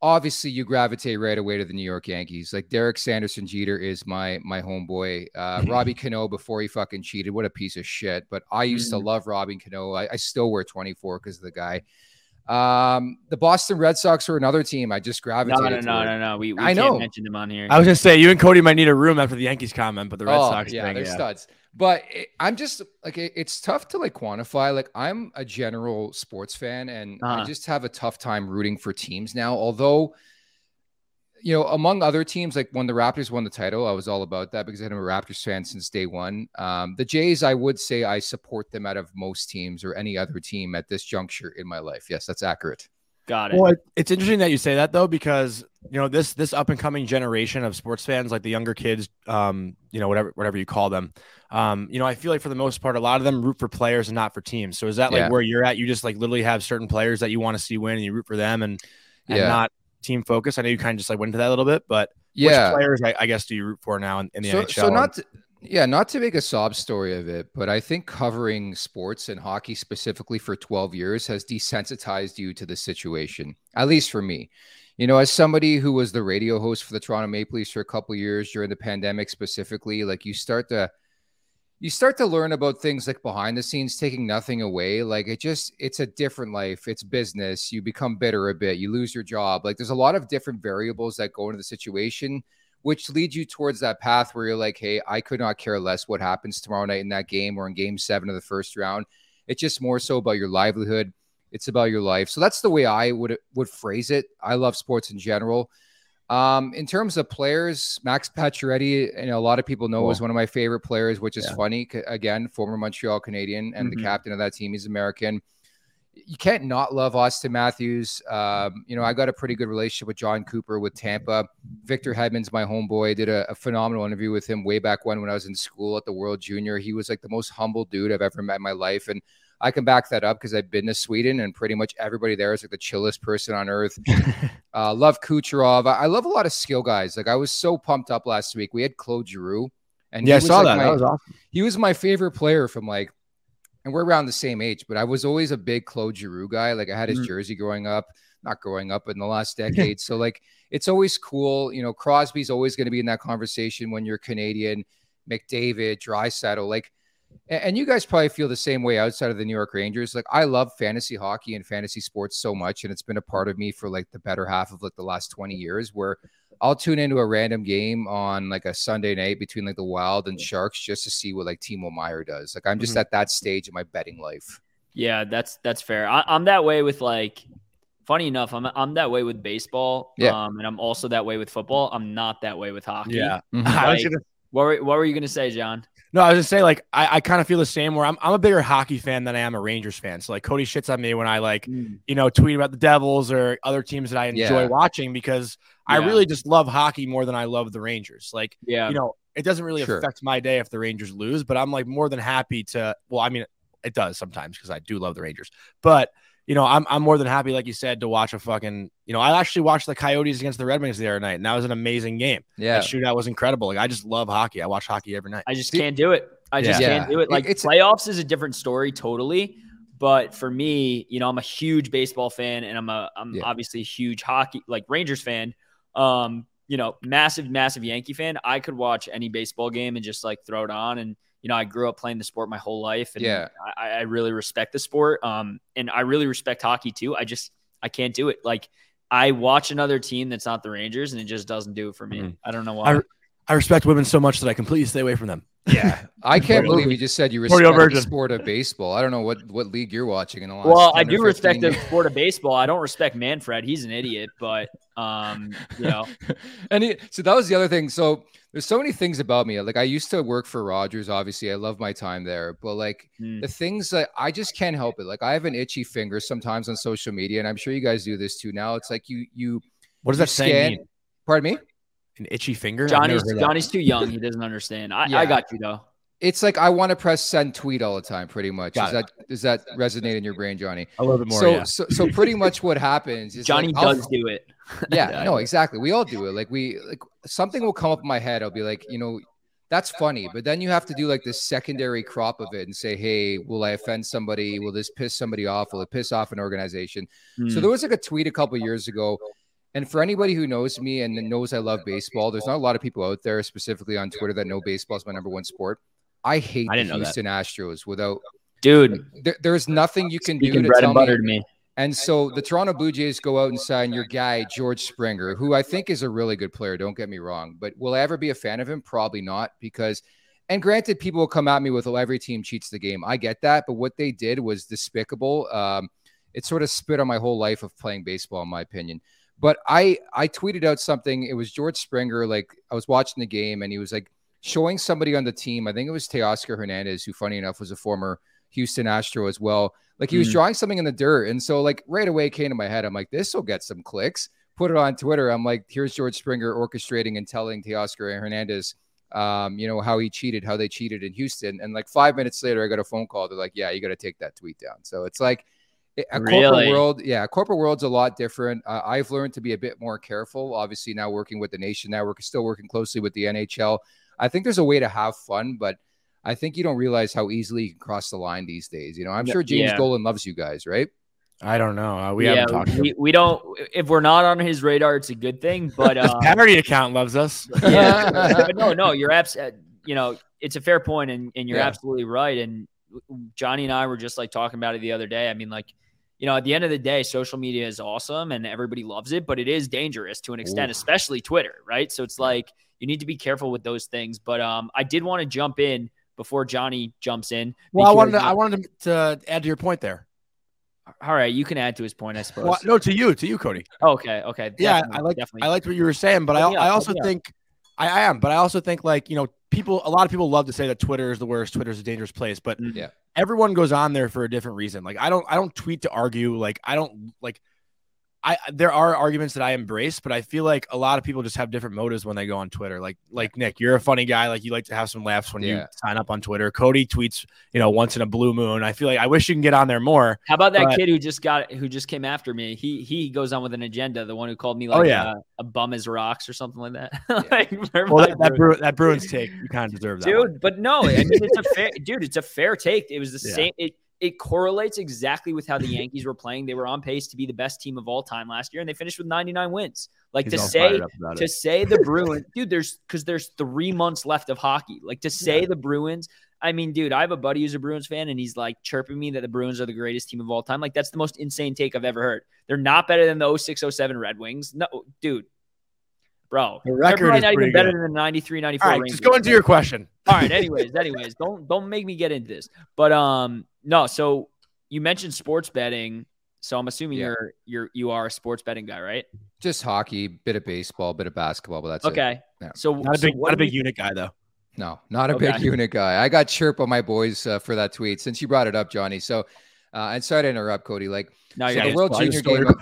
Obviously, you gravitate right away to the New York Yankees. Like Derek Sanderson Jeter is my my homeboy. Uh, Robbie Cano before he fucking cheated, what a piece of shit. But I used to Mhm. love Robbie Cano. I, I still wear 24 because of the guy. Um, the Boston Red Sox were another team I just No, gravitated. no, no, toward. no, no. We, we I can't know. mention them on here. I was gonna say you and Cody might need a room after the Yankees comment, but the Red Oh, Sox yeah, thing, they're yeah. studs. But it, I'm just like it- it's tough to like quantify. Like I'm a general sports fan, and I Uh-huh. just have a tough time rooting for teams now. Although, you know, among other teams, like when the Raptors won the title, I was all about that because I'm a Raptors fan since day one. Um, the Jays, I would say I support them out of most teams or any other team at this juncture in my life. Yes, that's accurate. Got it. Well, it's interesting that you say that though, because you know this this up and coming generation of sports fans, like the younger kids, um, you know whatever whatever you call them, um, you know I feel like for the most part, a lot of them root for players and not for teams. So is that like Yeah. where you're at? You just like literally have certain players that you want to see win, and you root for them, and and Yeah. not team focus. I know you kind of just like went into that a little bit, but Yeah. which players I, I guess do you root for now in, in the so, NHL? so not to, yeah not to make a sob story of it but i think covering sports and hockey specifically for 12 years has desensitized you to the situation at least for me. You know as somebody who was the radio host for the toronto maple leafs for a couple years during the pandemic specifically like you start to you start to learn about things like behind the scenes taking nothing away. Like it just it's a different life. It's business. You become bitter a bit. You lose your job. Like there's a lot of different variables that go into the situation which leads you towards that path where you're like hey i could not care less what happens tomorrow night in that game or in game seven of the first round it's just more so about your livelihood it's about your life so that's the way i would would phrase it i love sports in general um, in terms of players, Max Pacioretty, you know, a lot of people know is Cool. one of my favorite players, which is Yeah. funny. Again, former Montreal Canadian and Mhm. the captain of that team. He's American. You can't not love Auston Matthews. Um, you know, I got a pretty good relationship with Jon Cooper with Tampa. Victor Hedman's my homeboy. Did a, a phenomenal interview with him way back when when I was in school at the World Junior. He was like the most humble dude I've ever met in my life, and I can back that up because I've been to Sweden and pretty much everybody there is like the chillest person on earth. uh, love Kucherov. I, I love a lot of skill guys. Like I was so pumped up last week. We had Claude Giroux, and Yeah, I saw like, that. my- that was awesome. he was my favorite player from like, and we're around the same age, but I was always a big Claude Giroux guy. Like I had his Mhm. jersey growing up, not growing up, but in the last decade. so like, it's always cool. You know, Crosby's always going to be in that conversation when you're Canadian. McDavid, Draisaitl, like, and you guys probably feel the same way outside of the New York Rangers. Like, I love fantasy hockey and fantasy sports so much, and it's been a part of me for like the better half of like the last 20 years where I'll tune into a random game on like a Sunday night between like the Wild and Sharks just to see what like Timo Meier does. Like I'm just Mhm. at that stage in my betting life. Yeah, that's that's fair. I, I'm that way with like. Funny enough, I'm I'm that way with baseball. Yeah. Um, and I'm also that way with football. I'm not that way with hockey. Yeah. Mhm. Like- What were, what were you gonna say, John? No, I was just saying, like, I, I kind of feel the same where I'm, I'm a bigger hockey fan than I am a Rangers fan. So, like, Cody shits on me when I, like, hmm. you know, tweet about the Devils or other teams that I enjoy Yeah. watching because I really just love hockey more than I love the Rangers. Like, Yeah. you know, it doesn't really Sure. affect my day if the Rangers lose, but I'm like more than happy to, well, I mean, it does sometimes because I do love the Rangers, but you know, I'm, I'm more than happy, like you said, to watch a fucking, you know, I actually watched the Coyotes against the Red Wings the other night, and that was an amazing game. Yeah. That shootout was incredible. Like, I just love hockey. I watch hockey every night. I just See- can't do it. I just Yeah. can't do it. Like It's- playoffs is a different story totally. But for me, you know, I'm a huge baseball fan and I'm a I'm Yeah. obviously a huge hockey like Rangers fan. Um, you know, massive, massive Yankee fan. I could watch any baseball game and just like throw it on. And, you know, I grew up playing the sport my whole life. And Yeah. I, I really respect the sport. Um, and I really respect hockey too. I just I can't do it. Like I watch another team that's not the Rangers and it just doesn't do it for me. Mhm. I don't know why. I- I respect women so much that I completely stay away from them. Yeah. I can't Oreo- believe you just said you Oreo respect the sport of baseball. I don't know what, what league you're watching in the last Well, I do respect 15 the sport of baseball. I don't respect Manfred. He's an idiot, but um, you know, and he, so that was the other thing. So there's so many things about me. Like I used to work for Rogers. Obviously, I love my time there. But like hmm, the things that I just can't help it. Like I have an itchy finger sometimes on social media, and I'm sure you guys do this too. Now it's like you you What does you that saying mean? Pardon me. An itchy finger? Johnny's never heard that. Johnny's too young. He doesn't understand. I, Yeah. I got you though. It's like I want to press send tweet all the time. Pretty much. Got that does that resonate in your brain, Johnny? a little bit more. so, yeah. so so pretty much what happens is Johnny like, I'll- does do it. yeah, Yeah, no, exactly. We all do it. Like we like something will come up in my head. I'll be like, you know, that's funny, but then you have to do like this secondary crop of it and say, hey, will I offend somebody? Will this piss somebody off? Will it piss off an organization? So Hmm. there was like a tweet a couple years ago. And for anybody who knows me and knows I love baseball, there's not a lot of people out there, specifically on Twitter, that know baseball is my number one sport. I hate I the didn't that. Houston Astros without dude, there, there's nothing you can do to bread tell and me to me. and so the Toronto Blue Jays go out and sign your guy, George Springer, who I think is a really good player. Don't get me wrong. But will I ever be a fan of him? Probably not. Because, and granted, people will come at me with, well, every team cheats the game. I get that. But what they did was despicable. Um, it sort of spit on my whole life of playing baseball, in my opinion. But I, I tweeted out something. It was George Springer. Like I was watching the game and he was like showing somebody on the team. I think it was Teoscar Hernandez, who, funny enough, was a former Houston Astro as well. Like he was Mhm. drawing something in the dirt. And so, like, right away it came to my head. I'm like, this will get some clicks. Put it on Twitter. I'm like, here's George Springer orchestrating and telling Teoscar Hernandez, um, you know, how he cheated, how they cheated in Houston. And like five minutes later, I got a phone call. They're like, yeah, you got to take that tweet down. So it's like, a corporate Really? world, yeah, corporate world's a lot different. Uh, I've learned to be a bit more careful. Obviously, now working with the Nation Network, still working closely with the NHL. I think there's a way to have fun, but I think you don't realize how easily you can cross the line these days. You know, I'm sure James yeah. Dolan loves you guys, right? I don't know. Uh, we yeah, haven't talked to him. we, we don't. If we're not on his radar, it's a good thing. But His um, parody account loves us. yeah, but no, no, you're abs- uh, You know, it's a fair point, and and you're Yeah. absolutely right. And Johnny and I were just like talking about it the other day. I mean, like, you know, at the end of the day, social media is awesome and everybody loves it, but it is dangerous to an extent, Oof. especially Twitter, right? So it's like you need to be careful with those things. But um, I did want to jump in before Johnny jumps in. Well, I wanted to, I wanted to, to add to your point there. all right, you can add to his point, I suppose. Well, no, to you, to you, Cody. Okay, okay. Yeah, definitely, I like definitely. I liked what you were saying, but I, Help me out, I also me out. think I, I am, but I also think like you know people a lot of people love to say that Twitter is the worst, Twitter is a dangerous place, but Mm. Yeah. everyone goes on there for a different reason. Like I don't I don't tweet to argue. Like I don't like I there are arguments that I embrace, but I feel like a lot of people just have different motives when they go on Twitter. Like like Nick, you're a funny guy. Like you like to have some laughs when you sign up on Twitter. Cody tweets, you know, once in a blue moon. I feel like I wish you can get on there more. How about that But- kid who just got who just came after me? He he goes on with an agenda. The one who called me like Oh, yeah. uh, a bum as rocks or something like that. like, Well, that, that, Bruins. Bru- that Bruins take, you kind of deserve that. one. dude. But no, I mean it's a fair dude. It's a fair take. It was the Yeah. same. It it correlates exactly with how the Yankees were playing. They were on pace to be the best team of all time last year, and they finished with 99 wins. Like He's to say fired up about to it. say the Bruins, dude, there's because there's three months left of hockey. Like to say the Bruins, I mean, dude, I have a buddy who's a Bruins fan, and he's like chirping me that the Bruins are the greatest team of all time. Like that's the most insane take I've ever heard. They're not better than the 06 07 Red Wings. No, dude, bro, The record probably is not even pretty better good. than the 93 94 All right, Rangers. just go into your question. All right. Anyways, anyways, don't don't make me get into this. But um, no. So you mentioned sports betting. So I'm assuming Yeah. you're you're you are a sports betting guy, right? Just hockey, bit of baseball, bit of basketball, but that's it. Okay. Yeah. So Not a so big, what not a big you- unit guy though. No, not a big unit guy. I got chirp on my boys uh, for that tweet since you brought it up, Johnny. So, uh, and sorry to interrupt, Cody. Like, No, so you're the World I Junior game. your-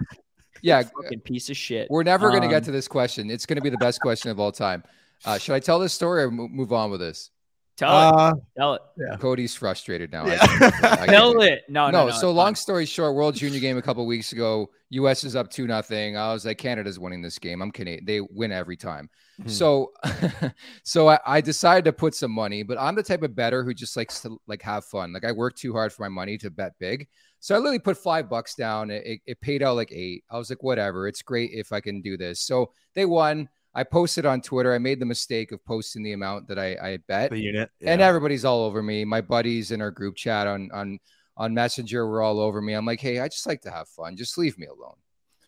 yeah, fucking piece of shit. we're never going to Um, get to this question. It's going to be the best question of all time. Uh, should I tell this story or mo- move on with this? Tell it. Uh, Tell it. Cody's frustrated now. Yeah. get. I Tell it. it. No, no. No, no so long fine. story short, World Junior game a couple weeks ago. U.S. is up two nothing. I was like, Canada's winning this game. I'm Canadian. They win every time. Hmm. So, so I, I decided to put some money. But I'm the type of better who just likes to like have fun. Like I work too hard for my money to bet big. So I literally put five bucks down. It, it- paid out like eight. I was like, whatever. It's great if I can do this. So they won. I posted on Twitter. I made the mistake of posting the amount that I, I bet the unit. and everybody's all over me. My buddies in our group chat on on on Messenger were all over me. I'm like, hey, I just like to have fun. Just leave me alone.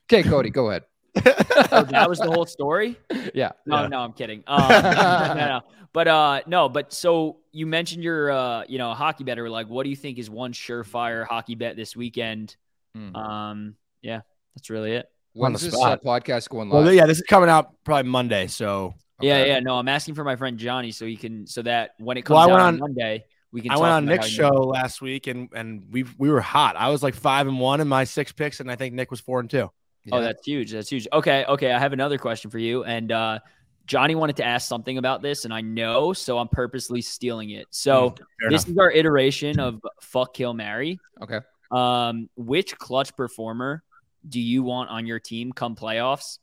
Okay, Cody, go ahead. Oh, that was the whole story. Yeah. No, Yeah. no, I'm kidding. Um, no, no, but uh, no, but so you mentioned your uh, you know, hockey better. Like, what do you think is one surefire hockey bet this weekend? Hmm. Um, yeah, that's really it. On When's the this uh, spot. podcast going live? well, yeah, this is coming out probably Monday. So Yeah, Okay. yeah. No, I'm asking for my friend Johnny so he can so that when it comes Well, I out went on, on- Monday, we can. I went on Nick's how you- show last week, and and we we were hot. I was like five and one in my six picks, and I think Nick was four and two. Oh, that's huge. That's huge. Okay, okay. I have another question for you. And uh, Johnny wanted to ask something about this, and I know, so I'm purposely stealing it. So Fair this enough. is our iteration of fuck, kill, marry. okay. Um, which clutch performer do you want on your team come playoffs?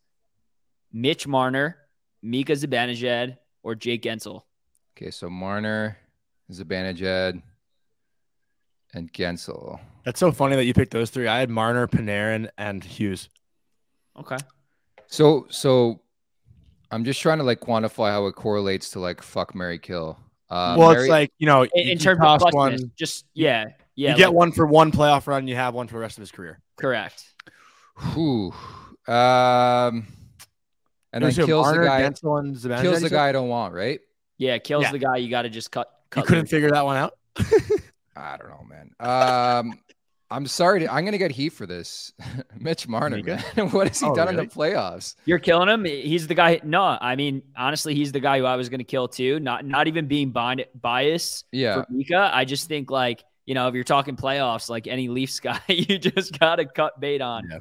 Mitch Marner, Mika Zibanejad, or Jake Guentzel? Okay, so Marner, Zibanejad, and Guentzel. That's so funny that you picked those three. I had Marner, Panarin, and Hughes. Okay. So so I'm just trying to like quantify how it correlates to like fuck Mary Kill. Uh well, Mary- it's like you know, In, you- in you terms of toss clutchness, one, just yeah, yeah. you get like- one for one playoff run, you have one for the rest of his career. correct. Whew. Um and then It kills Marner, the guy Guentzel, and Zibanejad, kills the guy I don't want, right? Yeah, kills Yeah. the guy. You got to just cut. You couldn't figure that one out. I don't know, man. Um I'm sorry. To, I'm gonna get heat for this. Mitch Marner, man. what has he Oh, done in the playoffs? You're killing him. He's the guy. No, I mean honestly, he's the guy who I was going to kill too. Not not even being bi- biased Yeah. for Mika. I just think like you know if you're talking playoffs, like any Leafs guy, you just got to cut bait on. Yeah.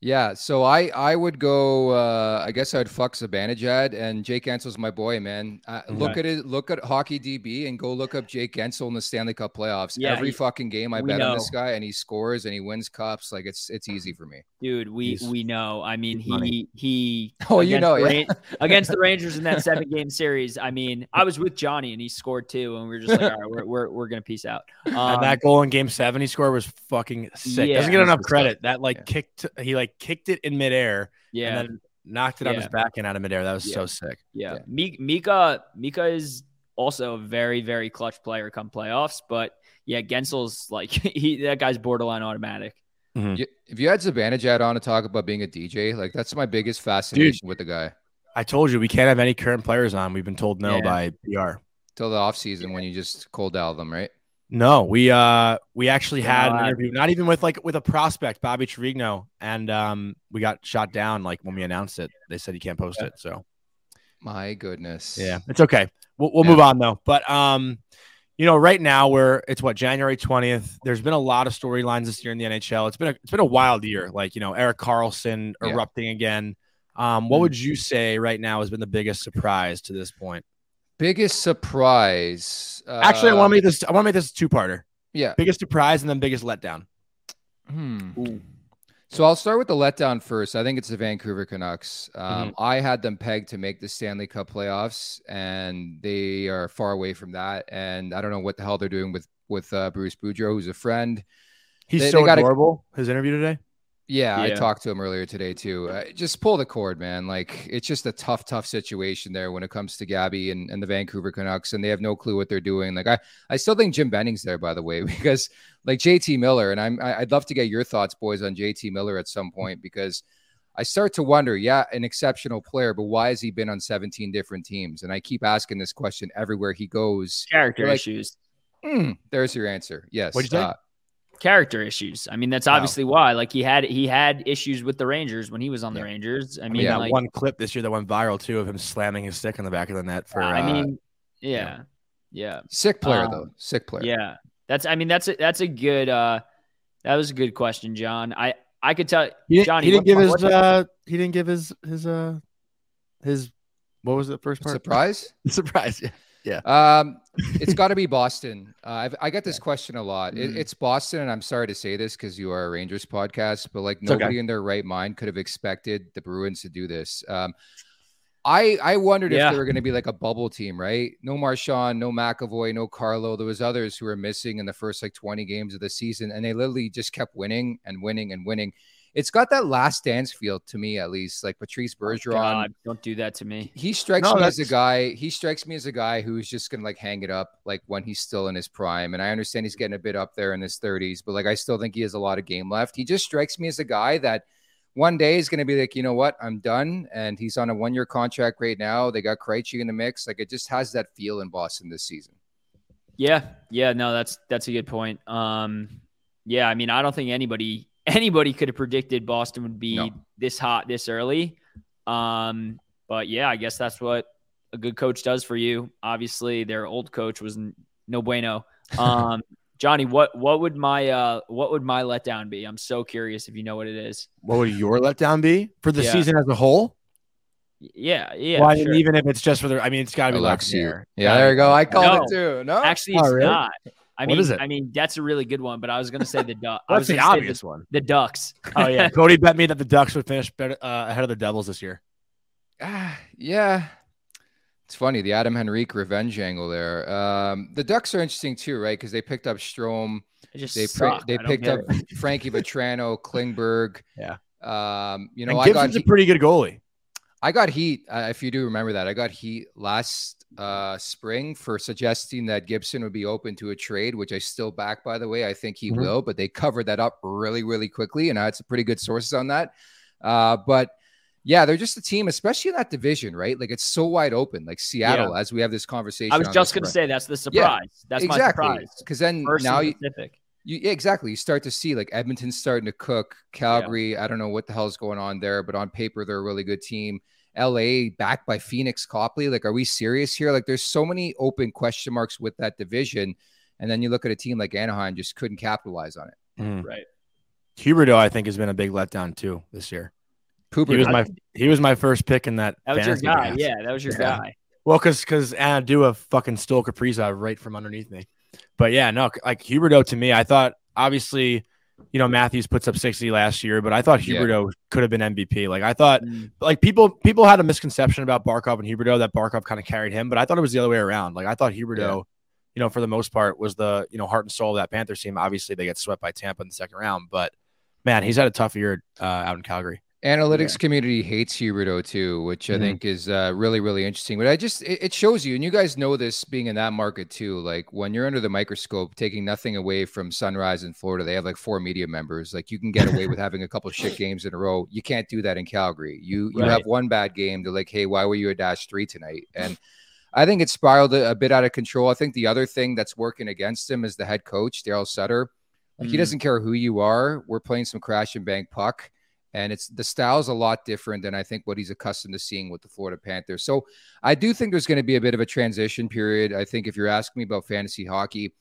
Yeah, so I I would go. Uh, I guess I'd fuck Zibanejad and Jake Guentzel's my boy, man. Uh, Look at it. Look at hockey DB and go look up Jake Guentzel in the Stanley Cup playoffs. Yeah, Every he- fucking game I we bet on this guy, and he scores and he wins cups. Like it's it's easy for me. Dude, we He's- we know. I mean, he's money. he he. Oh, you know, yeah. Against the Rangers in that seven game series. I mean, I was with Johnny and he scored two, and we were just like, all right, we're we're, we're gonna peace out. Um, and that goal in Game Seven he scored was fucking sick. Yeah. Doesn't get enough credit. stuff. That like Yeah. kicked. He like kicked it in midair yeah, and then knocked it on his back and out of midair. That was Yeah. so sick. Yeah. Yeah. Mika Mika is also a very very clutch player come playoffs, but yeah, Guentzel's like he that guy's borderline automatic. Mm-hmm. You- if you had Zibanejad on to talk about being a DJ, like that's my biggest fascination with the guy. I told you we can't have any current players on. We've been told no Yeah. by PR. Till the offseason when you just cold dial them, right? No, we uh we actually had an interview, not even with like with a prospect, Bobby Trivigno, and um we got shot down like when we announced it. They said you can't post it. So My goodness. yeah, it's okay. We'll we'll Yeah. move on though. But um you know, right now where it's what January 20th, there's been a lot of storylines this year in the NHL. It's been a, it's been a wild year. Like, you know, Erik Karlsson Yeah. erupting again. Um, what would you say right now has been the biggest surprise to this point? Biggest surprise. Actually, I want to um, make this I want to make this a two-parter. Yeah. Biggest surprise and then biggest letdown. Hmm. So I'll start with the letdown first. I think it's the Vancouver Canucks. Um, I had them pegged to make the Stanley Cup playoffs, and they are far away from that. And I don't know what the hell they're doing with with uh, Bruce Boudreau, who's a friend. He's They- so they gotta- adorable. His interview today. Yeah, I talked to him earlier today too. Uh, just pull the cord, man. Like it's just a tough, tough situation there when it comes to Gabby and, and the Vancouver Canucks, and they have no clue what they're doing. Like I, I still think Jim Benning's there, by the way, because like JT Miller, and I'm, I- I'd love to get your thoughts, boys, on JT Miller at some point because I start to wonder, yeah, an exceptional player, but why has he been on 17 different teams? And I keep asking this question everywhere he goes. Character like- issues. Hmm, there's your answer. Yes. What'd you say? uh, Character issues. I mean, that's Wow. obviously why. Like he had he had issues with the Rangers when he was on the Yeah. Rangers. I I mean, mean, that like one clip this year that went viral too of him slamming his stick in the back of the net for. I uh, mean, yeah, yeah, sick player Um, though. Sick player. yeah. That's I mean that's a that's a good uh that was a good question, John. I I could tell he didn't, Johnny. he didn't give his. Uh, he didn't give his his uh his. What was the first part? Surprise. Surprise. Yeah. Um, it's got to be Boston. Uh, I've, I get this question a lot. It, Mm. it's Boston, and I'm sorry to say this because you are a Rangers podcast, but like It's okay. nobody in their right mind could have expected the Bruins to do this. Um, I I wondered Yeah. if they were going to be like a bubble team, right? No Marchand, no McAvoy, no Carlo. There was others who were missing in the first like 20 games of the season, and they literally just kept winning and winning and winning. It's got that last dance feel to me, at least. Like Patrice Bergeron, God, don't do that to me. he strikes No, me as a guy. He strikes me as a guy who's just gonna like hang it up like when he's still in his prime. And I understand he's getting a bit up there in his 30s, but like I still think he has a lot of game left. He just strikes me as a guy that one day is gonna be like, you know what, I'm done. And he's on a one year contract right now. They got Krejci in the mix. Like it just has that feel in Boston this season. Yeah, yeah, no, that's that's a good point. Um, yeah, I mean, I don't think anybody anybody could have predicted Boston would be No. this hot this early. Um, but yeah, I guess that's what a good coach does for you. Obviously, their old coach was n- no bueno. Um, Johnny, what what would my uh what would my letdown be? I'm so curious if you know what it is. What would your letdown be for the Yeah. season as a whole? Yeah, yeah. well, I mean, sure. even if it's just for the, I mean, it's got to be Alexei. Lafreniere. Yeah, there you go. I Lafreniere. called No. it too. No, Actually, Oh, it's really? not. I What mean, is it? I mean, that's a really good one, but I was gonna say the duck. I That's was the gonna say obvious one. The Ducks. Oh yeah, Cody bet me that the Ducks would finish better uh, ahead of the Devils this year. Ah, yeah. It's funny the Adam Henrique revenge angle there. Um, the Ducks are interesting too, right? Because they picked up Strome. It just They suck. they picked up it. Frankie Vatrano, Klingberg. Yeah. Um, you know, and I got a heat, pretty good goalie. I got heat. Uh, if you do remember that, I got heat last uh, spring for suggesting that Gibson would be open to a trade, which I still back. By the way, I think he Mhm. will, but they covered that up really, really quickly, and I had some pretty good sources on that. Uh, but yeah, they're just a team, especially in that division, right? Like it's so wide open, like Seattle. As we have this conversation, I was just gonna say that's the surprise. That's my surprise. because then First now you, you exactly you start to see like Edmonton starting to cook, Calgary. I don't know what the hell's going on there, but on paper they're a really good team. LA backed by Pheonix Copley. Like, are we serious here? Like, there's so many open question marks with that division, and then you look at a team like Anaheim just couldn't capitalize on it. Mm. Right. Huberdeau, I think, has been a big letdown too this year. Cooper, He was my he was my first pick in that. That was your guy. draft. Yeah, that was your Yeah. guy. Well, because because Anadua fucking stole Kaprizov right from underneath me. But yeah, no, like Huberdeau to me, I thought obviously, you know, Matthews puts up 60 last year, but I thought Yeah. Huberdeau could have been MVP. Like I thought Mm. like people people had a misconception about Barkov and Huberdeau that Barkov kind of carried him, but I thought it was the other way around. Like I thought Huberdeau, Yeah. you know, for the most part was the, you know, heart and soul of that Panthers team. Obviously they get swept by Tampa in the second round, but man, he's had a tough year uh, out in Calgary. Analytics community hates Huberdeau too, which I Mhm. think is uh, really, really interesting. But I just it, it shows you, and you guys know this being in that market too. Like when you're under the microscope, taking nothing away from Sunrise in Florida, they have like four media members. Like you can get away with having a couple shit games in a row. You can't do that in Calgary. You you Right. have one bad game. They're like, hey, why were you a dash three tonight? And I think it spiraled a, a bit out of control. I think the other thing that's working against him is the head coach, Daryl Sutter. Like he Mm. doesn't care who you are. We're playing some crash and bang puck And it's the style's a lot different than I think what he's accustomed to seeing with the Florida Panthers. So I do think there's going to be a bit of a transition period. I think if you're asking me about fantasy hockey,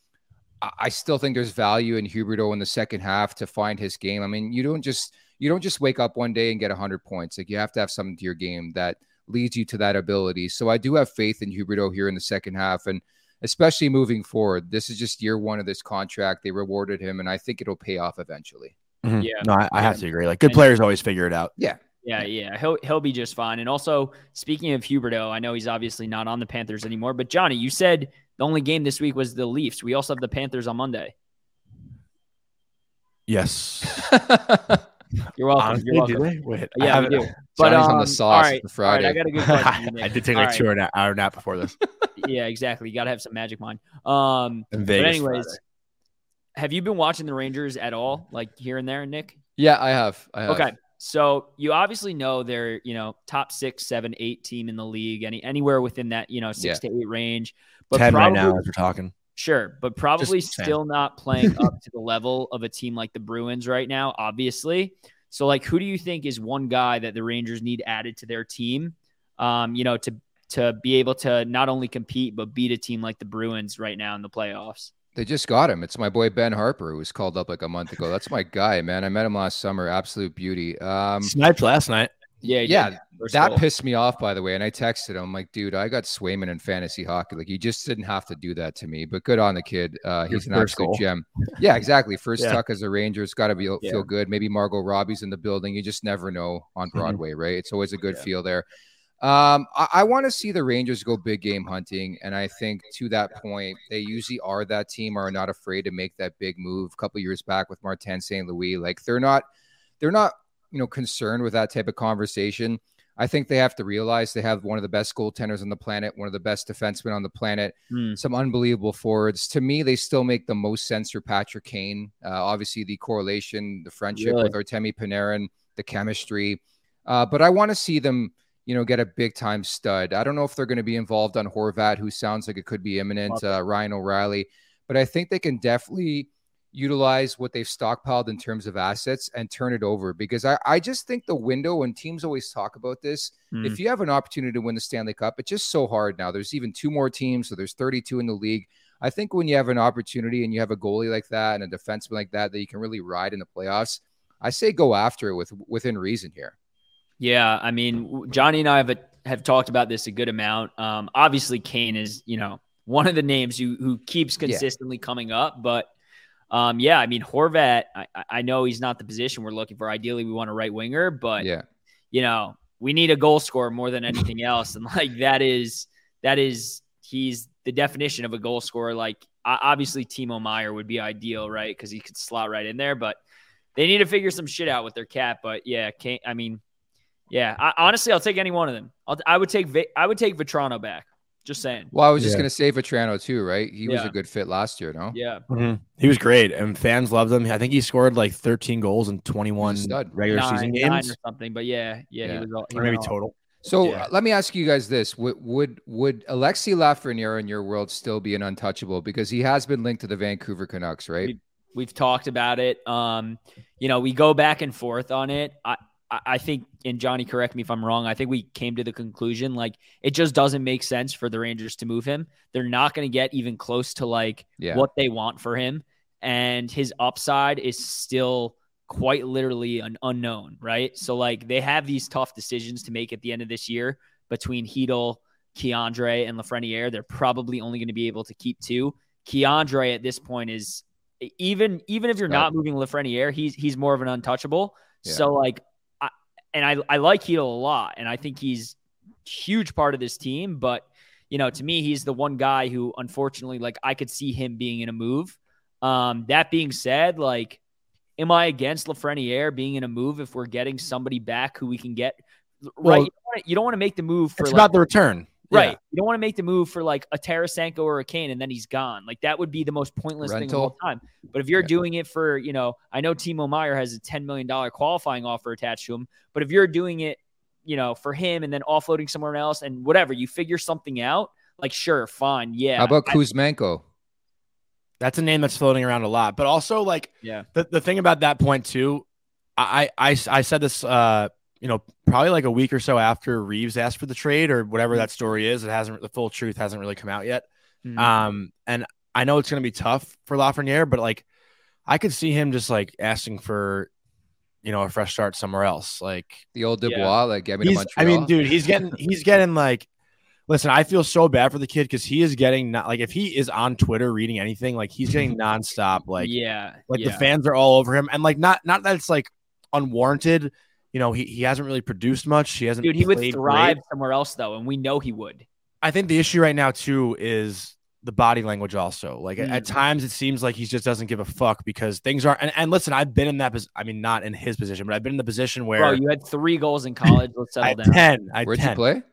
I- still think there's value in Huberdeau in the second half to find his game. I mean, you don't just you don't just wake up one day and get 100 points. Like you have to have something to your game that leads you to that ability. So I do have faith in Huberdeau here in the second half, and especially moving forward. This is just year one of this contract. They rewarded him, and I think it'll pay off eventually. Mhm. Yeah. No, I, I have to agree. Like good And- players always figure it out. Yeah. Yeah, yeah, he'll he'll be just fine. And also, speaking of Huberdeau, I know he's obviously not on the Panthers anymore. But Johnny, you said the only game this week was the Leafs. We also have the Panthers on Monday. Yes. You're welcome. Honestly, You're do they? Wait, I Yeah, we do. But Johnny's on um, the sauce all right, for all right, Friday. I got a good question. I did take like right. two hour nap, hour nap before this. Yeah, exactly. You got to have some magic mind. Um, but anyways, Friday. Have you been watching the Rangers at all, like here and there, Nick? yeah, I have. I have. Okay. So you obviously know they're, you know, top six, seven, eight team in the league, any anywhere within that, you know, six to eight range. But ten right now as we're talking. Sure, but probably Just saying. still not playing up to the level of a team like the Bruins right now, obviously. So, like, who do you think is one guy that the Rangers need added to their team? Um, you know, to to be able to not only compete but beat a team like the Bruins right now in the playoffs. They just got him. It's my boy Ben Harpur, who was called up like a month ago. That's my guy, man. I met him last summer. Absolute beauty. Um, Sniped last night. Yeah, he Yeah, that goal. pissed me off, by the way. And I texted him, like, dude, I got Swayman in fantasy hockey. Like, you just didn't have to do that to me. But good on the kid. Uh, Your he's an absolute goal. gem. Yeah, exactly. First Yeah. tuck as a Ranger. It's got to be feel good. Maybe Margot Robbie's in the building. You just never know on Mhm. Broadway, right? It's always a good Yeah. feel there. Um, I, I want to see the Rangers go big game hunting, and I think to that point, they usually are that team, are not afraid to make that big move. A couple years back with Martin St. Louis, like they're not, they're not, you know, concerned with that type of conversation. I think they have to realize they have one of the best goaltenders on the planet, one of the best defensemen on the planet, Hmm. some unbelievable forwards. To me, they still make the most sense for Patrick Kane. Uh, obviously, the correlation, the friendship Really? with Artemi Panarin, the chemistry. Uh, but I want to see them, you know, get a big time stud. I don't know if they're going to be involved on Horvat, who sounds like it could be imminent. Uh, Ryan O'Reilly, but I think they can definitely utilize what they've stockpiled in terms of assets and turn it over because I, I just think the window and teams always talk about this Hmm. if you have an opportunity to win the Stanley Cup, it's just so hard now. There's even two more teams, so there's 32 in the league. I think when you have an opportunity and you have a goalie like that and a defenseman like that that you can really ride in the playoffs, I say go after it with within reason here. Yeah, I mean, Johnny and I have have talked about this a good amount. Um, obviously, Kane is you know one of the names who who keeps consistently coming up, but um, yeah, I mean Horvat. I, I- I know he's not the position we're looking for. Ideally, we want a right winger, but yeah, you know we need a goal scorer more than anything else, and like that is that is he's the definition of a goal scorer. Like obviously, Timo Meier would be ideal, right? Because he could slot right in there, but they need to figure some shit out with their cap. But yeah, Kane, I mean. Yeah, I, honestly, I'll take any one of them. I'll, I would take Vi- I would take Vatrano back. Just saying. Well, I was just Yeah. going to say Vatrano too, right? He was a good fit last year, no? Yeah, Mhm. He was great, and fans loved him. I think he scored like 13 goals in 21 stud. regular nine, season nine games, or something. But yeah, yeah, he was. All, he or maybe all- total. So Yeah. let me ask you guys this: Would would would Alexi Lafreniere in your world still be an untouchable because he has been linked to the Vancouver Canucks, right? We've talked about it. Um, you know, we go back and forth on it. I, I, think, and Johnny, correct me if I'm wrong. I think we came to the conclusion like it just doesn't make sense for the Rangers to move him. They're not going to get even close to like Yeah. what they want for him, and his upside is still quite literally an unknown, right? So like they have these tough decisions to make at the end of this year between Heedle, K'Andre, and Lafreniere. They're probably only going to be able to keep two. K'Andre at this point is even even if you're not moving Lafreniere, he's he's more of an untouchable. Yeah. So like, and I I like Heedle a lot, and I think he's huge part of this team. But you know, to me, he's the one guy who, unfortunately, like I could see him being in a move. Um, that being said, like, am I against Lafreniere being in a move if we're getting somebody back who we can get? Well, right, you don't wanna- you don't want to make the move for It's like, about the return, Right. Yeah. You don't want to make the move for like a Tarasenko or a Kane and then he's gone. Like that would be the most pointless thing of all time. But if you're Yeah. doing it for, you know, I know Timo Meier has a $10 million qualifying offer attached to him, but if you're doing it, you know, for him and then offloading somewhere else and whatever, you figure something out, like sure, fine. Yeah. How about I- Kuzmenko? That's a name that's floating around a lot. But also, like, yeah. the, the thing about that point too, I, I I said this uh you know probably like a week or so after Reaves asked for the trade or whatever Mm-hmm. that story is. It hasn't the full truth hasn't really come out yet. Mhm. Um, and I know it's gonna be tough for Lafreniere, but like I could see him just like asking for you know a fresh start somewhere else. Like The old Yeah. Dubois, like get me to I mean, dude, he's getting he's getting like listen, I feel so bad for the kid because he is getting not like if he is on Twitter reading anything, like he's getting nonstop like yeah, like yeah. the fans are all over him and like not not that it's like unwarranted. You know, he, he hasn't really produced much. He hasn't dude, he would thrive great. somewhere else though, and we know he would. I think the issue right now too is the body language also. Like at- at Mm. times it seems like he just doesn't give a fuck because things are and, and listen, I've been in that pos- I mean not in his position, but I've been in the position where Bro, you had three goals in college. Let's I settle had down. 10. I had Where'd 10. you play?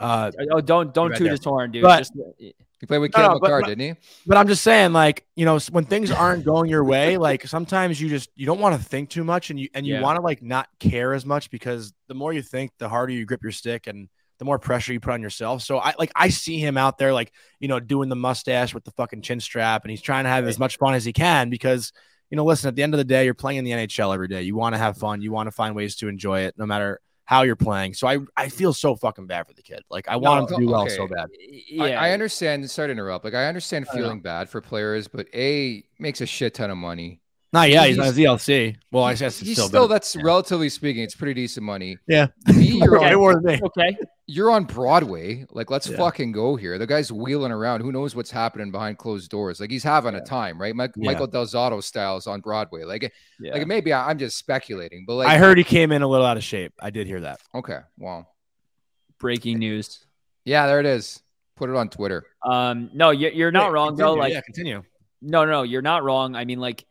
Uh, Oh, don't don't Right toot his horn, dude. But- Just, He played with No, Caleb no, but- McCarr, but- didn't he? but I'm just saying, like, you know, when things aren't going your way, like sometimes you just you don't want to think too much and you and you Yeah. want to like not care as much because the more you think, the harder you grip your stick and the more pressure you put on yourself. So I like I see him out there like, you know, doing the mustache with the fucking chin strap and he's trying to have as much fun as he can because you know, listen, at the end of the day, you're playing in the NHL every day. You want to have fun, you want to find ways to enjoy it no matter how you're playing. So I I feel so fucking bad for the kid. Like I want him to oh, do well so bad. yeah, I, I understand. Sorry to interrupt. Like I understand I feeling bad for players, but a makes a shit ton of money. Not yeah, he's, He's- not ZLC. Well, I guess it's He's still, still, better. that's relatively speaking, it's pretty decent money. Yeah. B, you're way on, me. okay. you're on Broadway. Like, let's Yeah. fucking go here. The guy's wheeling around. Who knows what's happening behind closed doors? Like he's having a time, right? Mike, Yeah. Michael Del Zotto styles on Broadway. Like, Yeah. like maybe I, I'm just speculating, but like, I heard he came in a little out of shape. I did hear that. Okay, well, Breaking news. yeah, there it is. Put it on Twitter. Um, no, you're, you're not Wait, wrong though. Like, yeah, continue. no, no, you're not wrong. I mean, like,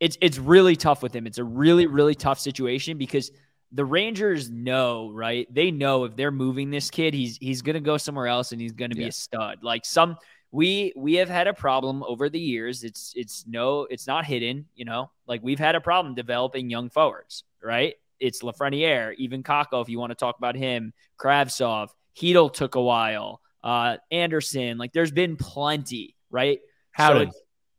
it's it's really tough with him. It's a really really tough situation because the Rangers know, right? They know if they're moving this kid, he's he's gonna go somewhere else and he's gonna be Yeah. a stud. Like some we we have had a problem over the years. It's it's no, it's not hidden. You know, like we've had a problem developing young forwards, right? It's Lafreniere, even Kakko, if you want to talk about him, Kravtsov, Hedel took a while, uh, Andersson. Like there's been plenty, right? So Howden.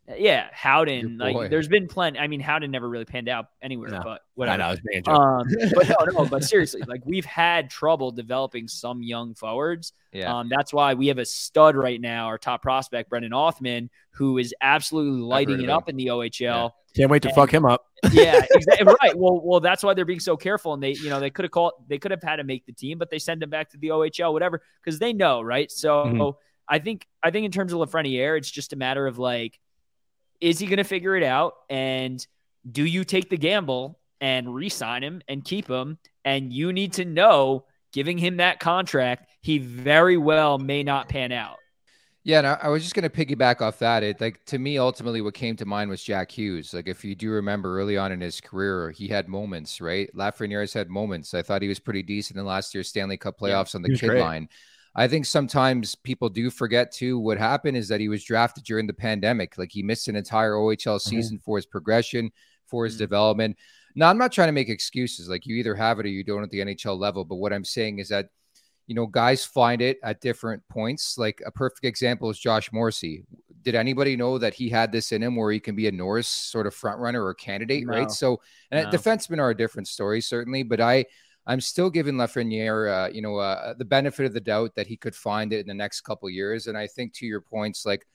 It's- yeah, Howden. Like there's been plenty. I mean, Howden never really panned out anywhere, No. but I whatever. know. I was being a joke. Um, but no, no, but seriously, like we've had trouble developing some young forwards. Yeah. Um, that's why we have a stud right now, our top prospect, Brendan Othmann, who is absolutely lighting it up in the OHL. Can't wait to and- fuck him up. Yeah, exactly. right. Well, well, that's why they're being so careful, and they, you know, they could have called, they could have had to make the team, but they send him back to the OHL, whatever, because they know, right? So Mhm. I think, I think in terms of Lafreniere, it's just a matter of like, is he going to figure it out, and do you take the gamble and re-sign him and keep him? And you need to know, giving him that contract, he very well may not pan out. Yeah, and I, I was just going to piggyback off that. It like to me, ultimately, what came to mind was Jack Hughes. Like, if you do remember early on in his career, he had moments, right? Lafreniere's had moments. I thought he was pretty decent in last year's Stanley Cup Yeah, playoffs on the kid great. line. I think sometimes people do forget too. What happened is that he was drafted during the pandemic. Like he missed an entire OHL season for his progression, for his Mhm. development. Now, I'm not trying to make excuses. Like you either have it or you don't at the NHL level. But what I'm saying is that you know, guys find it at different points. Like a perfect example is Josh Morrissey. Did anybody know that he had this in him where he can be a Norris sort of front runner or candidate, No. right? So, and No. defensemen are a different story, certainly, but I, I'm still giving Lafreniere, uh, you know, uh, the benefit of the doubt that he could find it in the next couple years. And I think to your points, like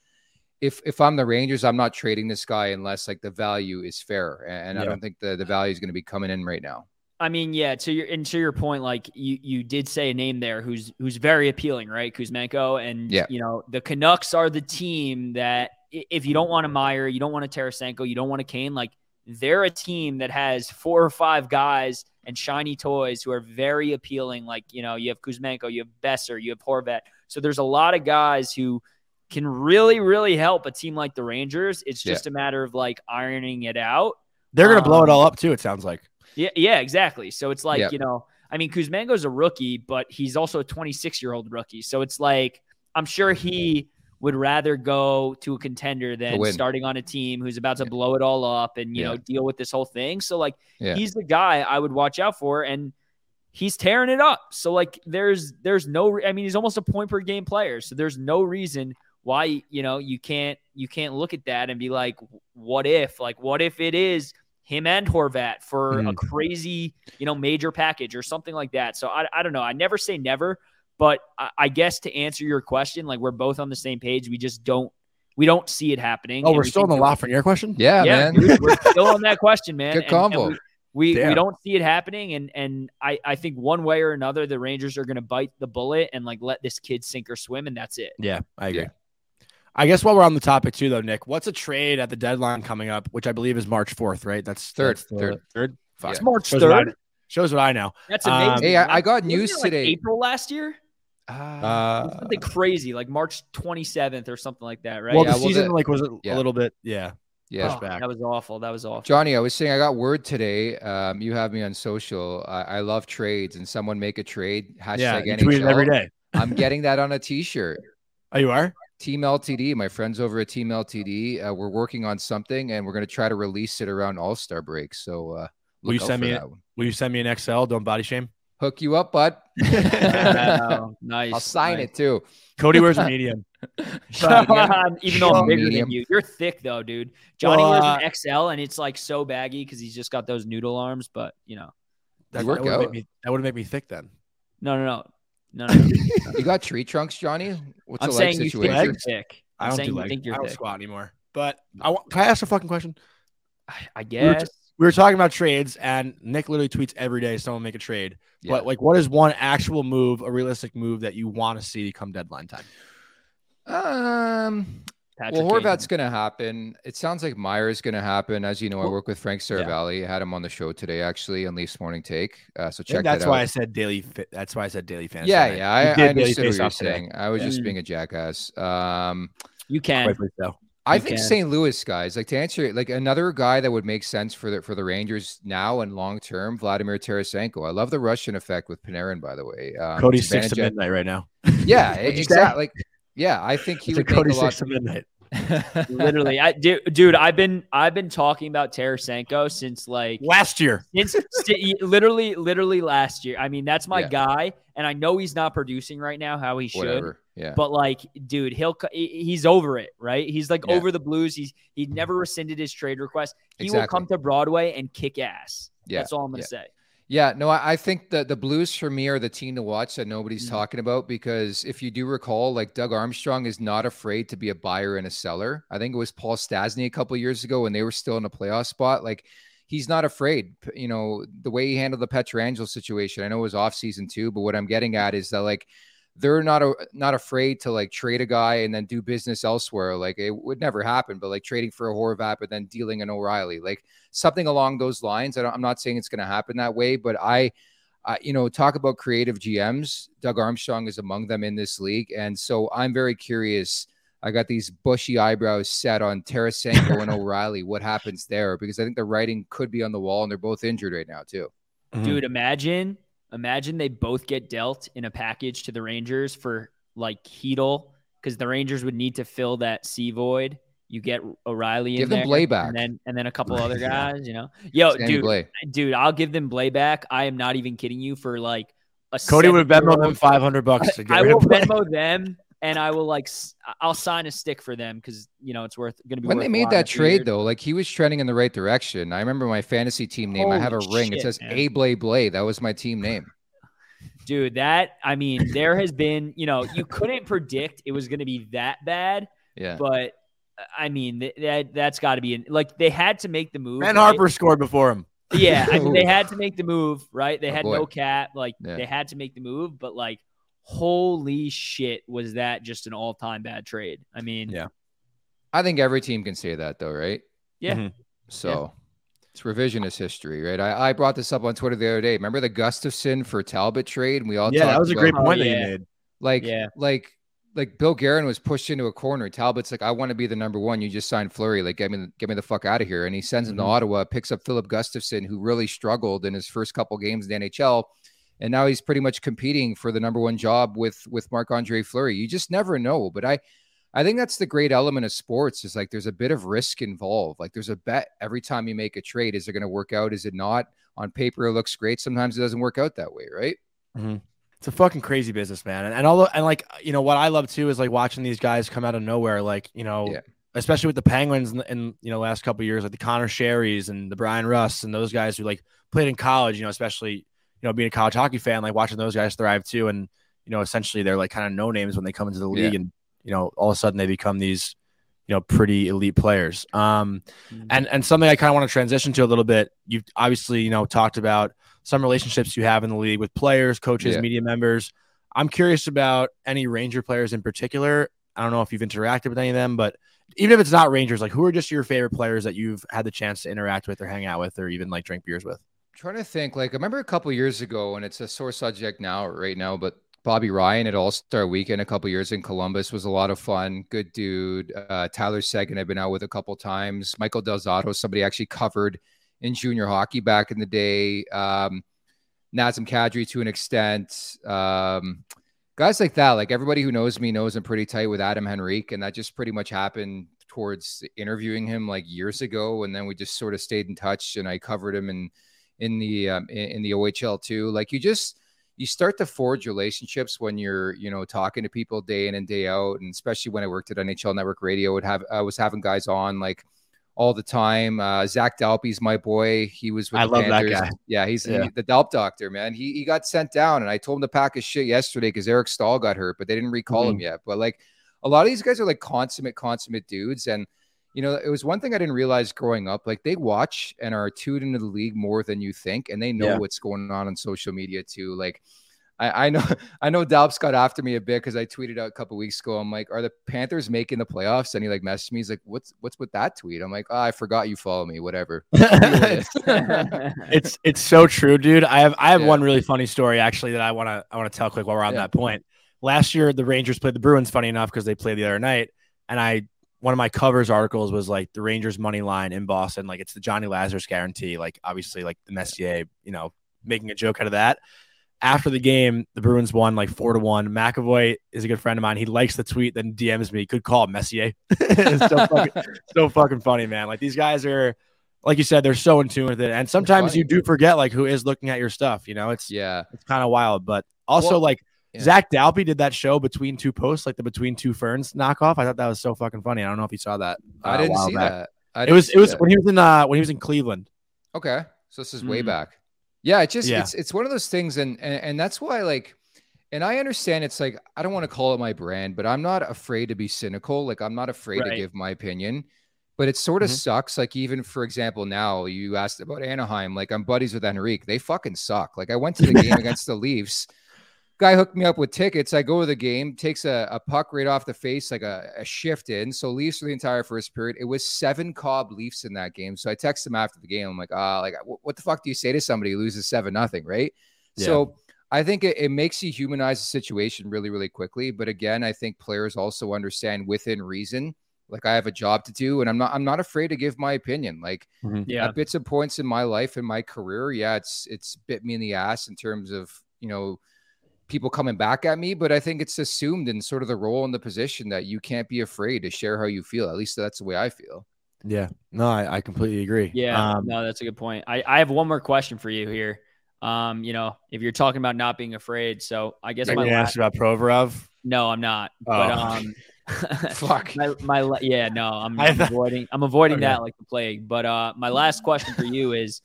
if if I'm the Rangers, I'm not trading this guy unless like the value is fair, and I don't think the the value is going to be coming in right now. I mean, yeah. To your and to your point, like you you did say a name there who's who's very appealing, right? Kuzmenko, and Yeah. you know the Canucks are the team that if you don't want a Meier, you don't want a Tarasenko, you don't want a Kane, like they're a team that has four or five guys and shiny toys who are very appealing. Like you know, you have Kuzmenko, you have Boeser, you have Horvat. So there's a lot of guys who can really, really help a team like the Rangers. It's Yeah. just a matter of like ironing it out. They're gonna blow it Um, all up too. It sounds like. Yeah, yeah, exactly. So it's like, Yeah. you know, I mean, Kuzmenko's a rookie, but he's also a 26 year old rookie. So it's like, I'm sure he would rather go to a contender than starting on a team who's about to blow it all up and, you Yeah. know, deal with this whole thing. So, like, Yeah. he's the guy I would watch out for. And he's tearing it up. So, like, there's, there's no, I mean, he's almost a point per game player. So there's no reason why, you know, you can't, you can't look at that and be like, what if, like, what if it is, him and Horvat for a Mhm. crazy, you know, major package or something like that. So I, I don't know. I never say never, but I, I guess to answer your question, like we're both on the same page. We just don't we don't see it happening. Oh, we're we still in think the that- Lafreniere question. Yeah, yeah, man. dude, we're still on that question, man. Good And- and combo. we we, we don't see it happening, and and I I think one way or another the Rangers are going to bite the bullet and like let this kid sink or swim, and that's it. Yeah, I agree. Yeah. I guess while we're on the topic too, though, Nick, what's a trade at the deadline coming up, which I believe is March fourth, right? That's Third, that's the- third. third. Fuck. It's March Shows what I- third. Shows what I know. That's Um, amazing. Hey, I- I got news like, today. April last year, Uh, something crazy, like March twenty seventh or something like that, right? well, Yeah, the well, season the- like was a yeah. little bit, yeah. yeah. Oh, back. that was awful. That was awful. Johnny, I was saying I got word today. Um, you have me on social. I, I love trades, and someone make a trade. Hashtag yeah, you NHL. every day. I'm getting that on a T-shirt. Oh, you are? Team LTD, my friends over at Team LTD, uh, we're working on something, and we're going to try to release it around All Star break. So, uh, Will you send me that one. Will you send me an XL? Don't body shame. Hook you up, bud. Wow, nice. I'll sign nice. it too. Cody wears a medium. Even though I'm bigger Medium. than you, you're thick though, dude. Johnny Well, wears an XL and it's like so baggy because he's just got those noodle arms. But you know, That, that would make out. me that would make me thick then. no, no, no, no, no. no. You got tree trunks, Johnny? What's I'm the leg saying you think situation? you're thick. I I'm don't saying do you think I you're don't thick. squat anymore. But I want, can I ask a fucking question? I, I We were, guess. We were talking about trades, and Nick literally tweets every day someone make a trade. Yeah. But like, what is one actual move, a realistic move that you want to see come deadline time? Um, Patrick well, Kane. Horvat's going to happen. It sounds like Meier's going to happen. As you know, I work with Frank Seravalli. I had him on the show today, actually, on Leafs Morning Take. Uh, so I think check that's that why. I said daily. Fit, that's why I said daily fantasy. yeah, tonight. yeah, I, You I understood what you're off today. saying. I was just being a jackass. Um, You can. Rightfully so. I think can. St. Louis guys, like to answer, like another guy that would make sense for the for the Rangers now and long term, Vladimir Tarasenko. I love the Russian effect with Panarin, by the way. Um, Cody's six to midnight right now. Yeah, What'd you say? exactly. Like, yeah, I think he It's like would make Cody's a lot. six to midnight. Literally, I dude, dude, I've been I've been talking about Tarasenko since like Last year, since literally literally last year. I mean, that's my Yeah. guy, and I know he's not producing right now how he should. Whatever. Yeah. But like, dude, he'll he's over it, right? He's like Yeah. over the Blues. He's he never rescinded his trade request. He will come to Broadway and kick ass. Yeah, That's all I'm gonna yeah. say. Yeah, no, I, I think that the Blues for me are the team to watch that nobody's Mhm. talking about because if you do recall, like Doug Armstrong is not afraid to be a buyer and a seller. I think it was Paul Stastny a couple years ago when they were still in a playoff spot. Like he's not afraid. You know, the way he handled the Pietrangelo situation. I know it was off season too, but what I'm getting at is that like they're not a, not afraid to like trade a guy and then do business elsewhere. Like it would never happen, but like trading for a Horvat but then dealing an O'Reilly, like something along those lines. I don't, I'm not saying it's going to happen that way, but I, uh, you know, talk about creative GMs. Doug Armstrong is among them in this league, and so I'm very curious. I got these bushy eyebrows set on Tarasenko and O'Reilly. What happens there? Because I think the writing could be on the wall, and they're both injured right now too. Mhm. Dude, imagine imagine they both get dealt in a package to the Rangers for like Heedle because the Rangers would need to fill that C void. You get O'Reilly Give in them there, Blais back. and then and then a couple other guys. You know, yo, Sammy dude, Blais. dude, I'll give them Blais back. I am not even kidding you for like a Cody would Venmo them five hundred bucks to get I rid will of Venmo them, and I will like I'll sign a stick for them because you know it's worth going to be. When worth they made that in a few trade, years. though, like he was trending in the right direction. I remember my fantasy team name. I have a Holy ring. it says. A Blay Blay. That was my team name. dude that i mean there has been you know you couldn't predict it was going to be that bad Yeah. but i mean th- that that's got to be in, like they had to make the move Ben right? Harpur scored before him. yeah i mean they had to make the move right they Oh, had boy. no cap like Yeah. they had to make the move but like holy shit was that just an all-time bad trade i mean Yeah. I think every team can say that, though, right? Yeah. Mhm. So it's revisionist history, right? I, I brought this up on Twitter the other day. Remember the Gustavsson for Talbot trade? And we all Yeah, that talked was a about, great Oh, point that yeah. you made. like, Yeah. like, like Bill Guerin was pushed into a corner. Talbot's like, I want to be the number one. You just signed Fleury. Like, get me, the, get me the fuck out of here. And he sends him Mhm. to Ottawa, picks up Filip Gustavsson, who really struggled in his first couple games in the NHL. And now he's pretty much competing for the number one job with with Marc Andre Fleury. You just never know. But I I think that's the great element of sports is like there's a bit of risk involved. Like there's a bet every time you make a trade. Is it going to work out? Is it not? On paper, it looks great. Sometimes it doesn't work out that way, right? Mm-hmm. It's a fucking crazy business, man. And, and although, and like, you know, what I love too is like watching these guys come out of nowhere. Like, you know, Yeah. especially with the Penguins in, in you know last couple of years, like the Conor Shearys and the Bryan Rust and those guys who like played in college. You know, especially you know being a college hockey fan, like watching those guys thrive too. And you know, essentially they're like kind of no names when they come into the league, Yeah. and you know, all of a sudden they become these you know pretty elite players. Um, Mhm. and and something I kind of want to transition to a little bit. You've obviously you know talked about some relationships you have in the league with players, coaches, Yeah. media members. I'm curious about any Ranger players in particular. I don't know if you've interacted with any of them, but even if it's not Rangers, like who are just your favorite players that you've had the chance to interact with or hang out with or even like drink beers with? Trying to think like I remember a couple years ago and it's a sore subject now right now but Bobby Ryan at All Star Weekend a couple years in Columbus was a lot of fun good dude uh, Tyler Seguin I've been out with a couple times Michael Del Zotto somebody actually covered in junior hockey back in the day um, Nazem Kadri to an extent um, guys like that like everybody who knows me knows I'm pretty tight with Adam Henrique and that just pretty much happened towards interviewing him like years ago and then we just sort of stayed in touch and I covered him and in the um, in, the OHL too. Like you just you start to forge relationships when you're you know talking to people day in and day out, and especially when I worked at NHL Network Radio, would have I was having guys on like all the time. Uh, Zac Dalpe's my boy. He was with I the love that guy. Yeah, he's Yeah. he- the Dalp doctor, man. He he got sent down, and I told him to pack his shit yesterday because Eric Staal got hurt, but they didn't recall Mm-hmm. him yet. But like a lot of these guys are like consummate, consummate dudes, and you know, it was one thing I didn't realize growing up. Like they watch and are tuned into the league more than you think, and they know Yeah. what's going on on social media too. Like I, I know, I know Dalps got after me a bit because I tweeted out a couple weeks ago. I'm like, "Are the Panthers making the playoffs?" And he like messaged me. He's like, "What's what's with that tweet?" I'm like, oh, "I forgot you follow me. Whatever." it's it's so true, dude. I have I have Yeah. one really funny story actually that I want to I want to tell quick while we're on Yeah. that point. Last year, the Rangers played the Bruins. Funny enough, because they played the other night, and I one of my covers articles was like the Rangers money line in Boston, like it's the Johnny Lazarus guarantee. Like obviously, like the Messier, you know, making a joke out of that. After the game, the Bruins won like four to one. McAvoy is a good friend of mine. He likes the tweet, then DMs me. Good call, Messier. it's so fucking, so fucking funny, man. Like these guys are, like you said, they're so in tune with it. And sometimes you do forget like who is looking at your stuff. You know, it's yeah, it's kind of wild. But also Well, like yeah. Zac Dalpe did that show between two posts, like the between two ferns knockoff. I thought that was so fucking funny. I don't know if you saw that. uh, I a didn't see back. that. I It didn't was it was that. when he was in uh when he was in Cleveland. Okay. So this is way Mhm. back. Yeah, it just Yeah. it's it's one of those things and, and and that's why like and I understand it's like I don't want to call it my brand, but I'm not afraid to be cynical. Like I'm not afraid to give my opinion. But it sort of Mhm. sucks. Like even for example, now you asked about Anaheim. Like I'm buddies with Henrique. They fucking suck. Like I went to the game against the Leafs. Guy hooked me up with tickets. I go to the game, takes a, a puck right off the face, like a, a shift in. So Leafs for the entire first period. It was seven Cobb Leafs in that game. So I text him after the game. I'm like, ah, like what, what the fuck do you say to somebody who loses seven nothing, right? Yeah. So I think it, it makes you humanize the situation really, really quickly. But again, I think players also understand within reason. Like I have a job to do, and I'm not I'm not afraid to give my opinion. Like Yeah. at bits and points in my life and my career, yeah, it's it's bit me in the ass in terms of you know people coming back at me, but I think it's assumed in sort of the role and the position that you can't be afraid to share how you feel. At least that's the way I feel. Yeah. No, I, I completely agree. Yeah, Um, no, that's a good point. I, I have one more question for you here. Um, you know, if you're talking about not being afraid, so I guess my last, ask about Provorov. no, I'm not. But Oh. um, Fuck. my my yeah, no, I'm, I'm thought- avoiding I'm avoiding Okay. that like the plague. But uh, my last question for you is,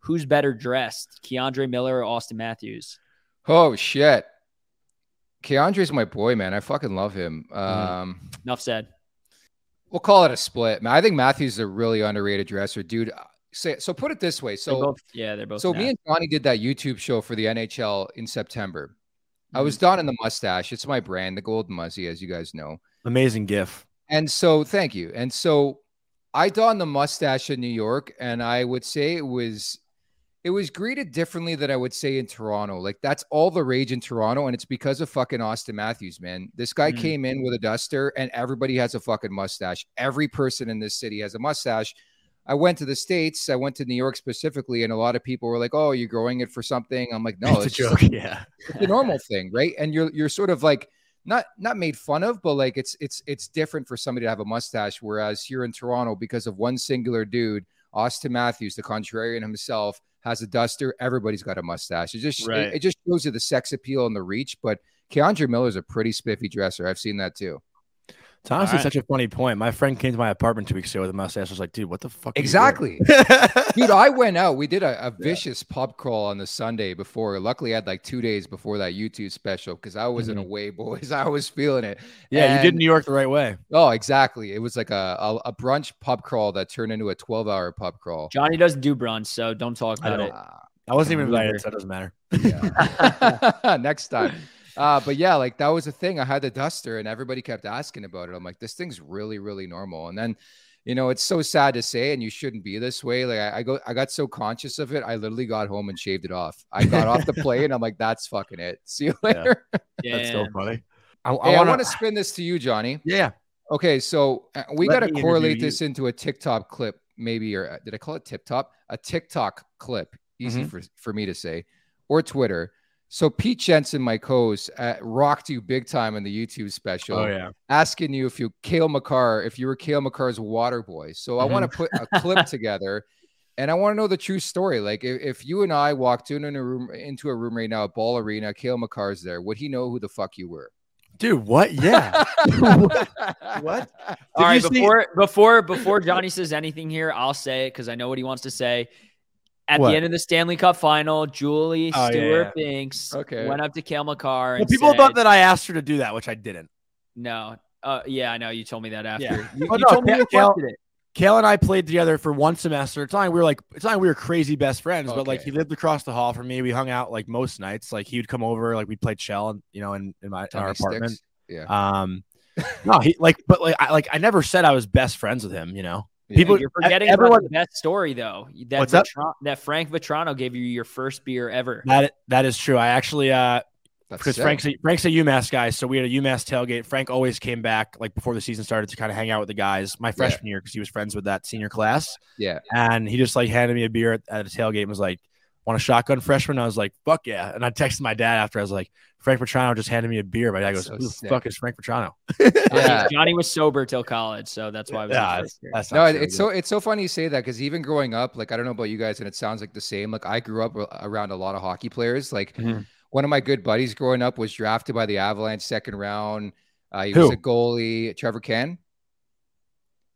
who's better dressed, K'Andre Miller or Auston Matthews? Oh shit. K'Andre's my boy, man. I fucking love him. Mm-hmm. Um, Enough said. we'll call it a split. Man, I think Matthews is a really underrated dresser, dude. uh, Say so. Put it this way. They're So both, yeah, they're both. So me and Johnny did that YouTube show for the NHL in September. I Mm-hmm. was donning the mustache. It's my brand, the Golden Muzzy, as you guys know. Amazing gif. And so, thank you. And so, I donned the mustache in New York, and I would say it was, it was greeted differently than I would say in Toronto. Like that's all the rage in Toronto, and it's because of fucking Auston Matthews, man. This guy Mhm. came in with a duster, and everybody has a fucking mustache. Every person in this city has a mustache. I went to the states. I went to New York specifically, and a lot of people were like, "Oh, you're growing it for something." I'm like, "No, it's a it's just- joke. Yeah. it's the normal thing, right? And you're you're sort of like not not made fun of, but like it's it's it's different for somebody to have a mustache. Whereas here in Toronto, because of one singular dude, Auston Matthews, the contrarian himself, has a duster. Everybody's got a mustache. It just Right. it, it just shows you the sex appeal and the reach. But K'Andre Miller's a pretty spiffy dresser. I've seen that too. It's honestly Alright. such a funny point. My friend came to my apartment two weeks ago with a mustache. I was like, dude, what the fuck? Exactly. Dude, I went out. We did a, a vicious pub crawl on the Sunday before. Luckily, I had like two days before that YouTube special because I was in a mm-hmm. way, boys. I was feeling it. yeah, you did New York the right way. Oh, exactly. It was like a, a, a brunch pub crawl that turned into a 12 hour pub crawl. Johnny doesn't do brunch, so don't talk about don't. it. I wasn't even invited, so it doesn't matter. Yeah. Next time. Uh, but yeah, like that was a thing. I had the duster and everybody kept asking about it. I'm like, this thing's really, really normal. And then, you know, it's so sad to say, and you shouldn't be this way. Like I, I go, I got so conscious of it. I literally got home and shaved it off. I got off the plane. I'm like, that's fucking it. See you later. Yeah. later. That's so funny. I, Hey, I wanna- want to spin this to you, Johnny. Yeah. Okay, so uh, we got to correlate this into a TikTok clip, maybe, or uh, did I call it tip top? A TikTok clip, easy Mhm. for, for me to say, or Twitter. So Pete Jensen, my co-host, uh, rocked you big time in the YouTube special, Oh yeah. asking you if you Cale Makar, if you were Cale Makar's water boy. So I want to put a clip together, and I want to know the true story. Like if, if you and I walked in, in a room into a room right now at Ball Arena, Cale Makar's there, would he know who the fuck you were? Dude, what? Yeah. What? All right, you see- before before before Johnny says anything here, I'll say it because I know what he wants to say. At What? the end of the Stanley Cup final, Julie Oh, Stewart yeah. Binks Okay. went up to Cale Makar and Well, people said, thought that I asked her to do that, which I didn't. no. Uh, yeah, I know. You told me that after. Yeah. You, Oh, you no, told me you Cale- it. Cale and I played together for one semester. It's not like we were like it's not like we were crazy best friends, but like he lived across the hall from me. We hung out like most nights. Like he would come over, like we played shell, and you know, in, in my in our apartment. Sticks? Yeah. Um, no, he like, but like, I like I never said I was best friends with him. You know, Yeah. People- You're forgetting everyone- the best story though. That up? That Frank Vatrano gave you your first beer ever. that that is true. I actually uh That's because sick. Frank's a, Frank's a UMass guy, so we had a UMass tailgate. Frank always came back like before the season started to kind of hang out with the guys. My freshman year because he was friends with that senior class. Yeah. and he just like handed me a beer at, at a tailgate and was like, "Want a shotgun freshman?" I was like, "Fuck yeah!" And I texted my dad after I was like, "Frank Vatrano just handed me a beer." My dad goes, So "Who the sick. fuck is Frank Vatrano?" Yeah. Johnny was sober till college, so that's why. It was Yeah, his. That's No, not it- true, it's dude. so it's so funny you say that because even growing up, like I don't know about you guys, and it sounds like the same. Like I grew up around a lot of hockey players. Like Mhm. one of my good buddies growing up was drafted by the Avalanche second round. Uh, he Who? was a goalie, Trevor Cann.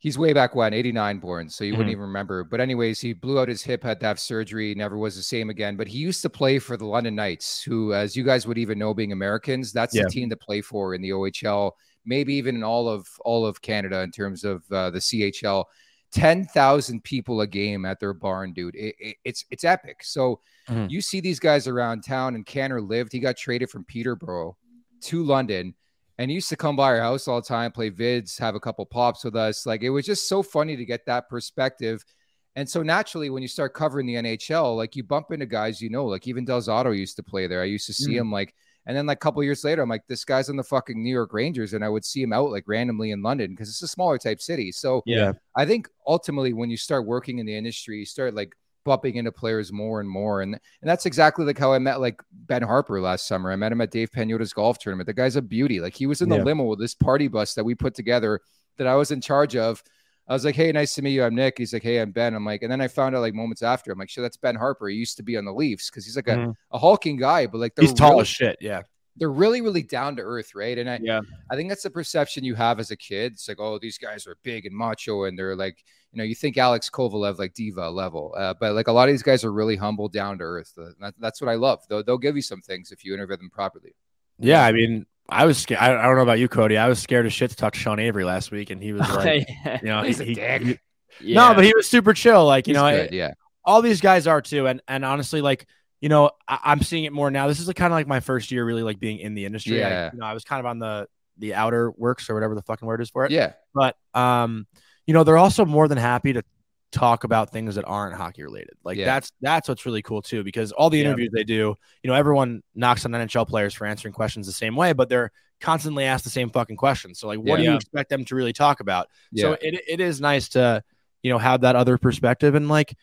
He's way back when, 89 born, so you Mhm. wouldn't even remember. But anyways, he blew out his hip, had to have surgery, never was the same again. But he used to play for the London Knights, who, as you guys would even know, being Americans, that's Yeah. the team to play for in the OHL, maybe even in all of all of Canada in terms of uh, the CHL. 10,000 people a game at their barn, dude. It, it- it's it's epic. So Mhm. you see these guys around town, and Canner lived. He got traded from Peterborough to London, and he used to come by our house all the time, play vids, have a couple pops with us. Like it was just so funny to get that perspective. And so naturally, when you start covering the NHL, like you bump into guys you know, like even Del Zotto used to play there. I used to see Mm. him like, and then like a couple years later, I'm like, this guy's on the fucking New York Rangers, and I would see him out like randomly in London because it's a smaller type city. So Yeah. I think ultimately when you start working in the industry, you start like bumping into players more and more. And and that's exactly like how I met like Ben Harpur last summer. I met him at Dave Pagnotta's golf tournament. The guy's a beauty. Like he was in the Yeah. limo with this party bus that we put together that I was in charge of. I was like, hey, nice to meet you. I'm Nick. He's like, hey, I'm Ben. I'm like, and then I found out like moments after, I'm like, sure, that's Ben Harpur. He used to be on the Leafs because he's like a, Mhm. a hulking guy, but like He's tall really- as shit. Yeah. They're really, really down to earth, right? And I, Yeah. I think that's the perception you have as a kid. It's like, oh, these guys are big and macho, and they're like, you know, you think Alex Kovalev like diva level, uh, but like a lot of these guys are really humble, down to earth. Uh, that, that's what I love. They'll, they'll give you some things if you interview them properly. Yeah. I mean, I was scared. I, I don't know about you, Cody. I was scared as shit to talk to Sean Avery last week, and he was like, you know, He's he, a dick. he- Yeah. no, but he was super chill. Like you He's know, I- yeah, all these guys are too. And and honestly, like you know, I, I'm seeing it more now. This is like, kind of like my first year really like being in the industry. I- Yeah. you know, I was kind of on the the outer works or whatever the fucking word is for it. yeah, But um, you know, they're also more than happy to talk about things that aren't hockey related. Like Yeah. that's that's what's really cool too, because all the Yeah. interviews they do, you know, everyone knocks on NHL players for answering questions the same way, but they're constantly asked the same fucking questions. So like, what do you expect them to really talk about? yeah. So it, it is nice to, you know, have that other perspective. And like,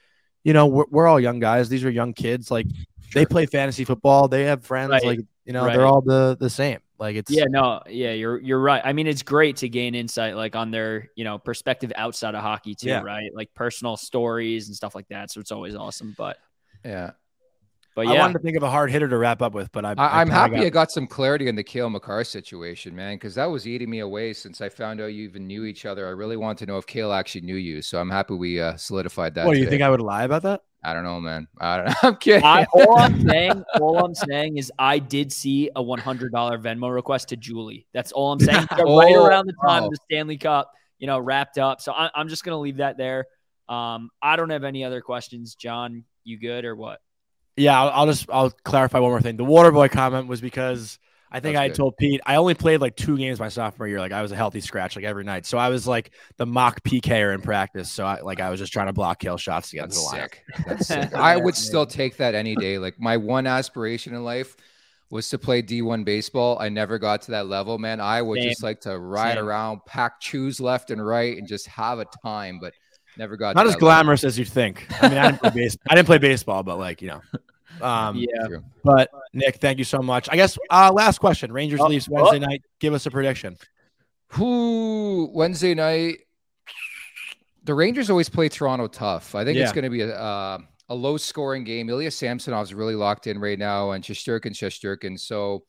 you know, we're, we're all young guys. These are young kids. Like they play fantasy football. They have friends. Right. Like, you know, Right. they're all the, the same. Like it's, Yeah, no, yeah, you're you're right. I mean, it's great to gain insight like on their, you know, perspective outside of hockey too, Yeah. right? Like personal stories and stuff like that. So it's always awesome. But Yeah. But I yeah, wanted to think of a hard hitter to wrap up with, but I, I, I'm kinda happy got- I got some clarity on the Cale Makar situation, man, because that was eating me away since I found out you even knew each other. I really want to know if Cale actually knew you, so I'm happy we uh, solidified that. What do you think I would lie about that? I don't know, man. I don't know. I'm kidding. I, all I'm saying, all I'm saying is I did see a $100 Venmo request to Julie. That's all I'm saying. right Oh, around the time wow. of the Stanley Cup, you know, wrapped up. So I, I'm just gonna leave that there. Um, I don't have any other questions. John, you good or what? Yeah, I'll, I'll just I'll clarify one more thing. The water boy comment was because I think That's I good. told Pete I only played like two games my sophomore year. Like I was a healthy scratch like every night, so I was like the mock PKer in practice. So I like I was just trying to block kill shots get That's the lineup. sick. That's sick. I would still take that any day. Like my one aspiration in life was to play D1 baseball. I never got to that level, man. I would Same. just like to ride Same. around, pack chews left and right, and just have a time, but never got Not as that level. glamorous as you think. I mean, I didn't play base. I didn't play baseball, but like you know. Um, yeah. But Nick, thank you so much. I guess uh, last question: Rangers Oh, Leafs Wednesday night. Give us a prediction. Who Wednesday night? The Rangers always play Toronto tough. I think it's going to be a uh, a low scoring game. Ilya Samsonov's really locked in right now, and Shesterkin, Shesterkin. So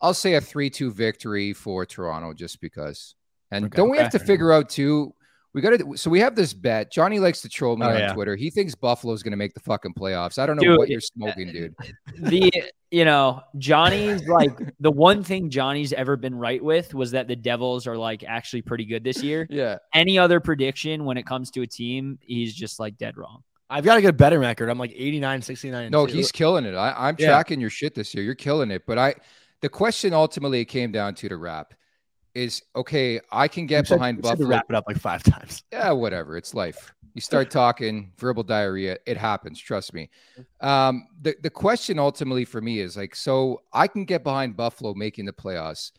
I'll say a three two victory for Toronto, just because. And Okay. don't we have to figure out too? We got to. So we have this bet. Johnny likes to troll me Oh, on yeah. Twitter. He thinks Buffalo's going to make the fucking playoffs. I don't know Dude, what you're smoking, dude. the you know Johnny's like the one thing Johnny's ever been right with was that the Devils are like actually pretty good this year. Yeah. Any other prediction when it comes to a team, he's just like dead wrong. I've got to get a better record. I'm like 89, 69. No, two. he's killing it. I, I'm Yeah. tracking your shit this year. You're killing it. But I, the question ultimately came down to to wrap is okay. I can get behind Buffalo. Wrap it up like five times. Yeah, whatever. It's life. You start talking verbal diarrhea. It happens. Trust me. Um, the the question ultimately for me is like, so I can get behind Buffalo making the playoffs.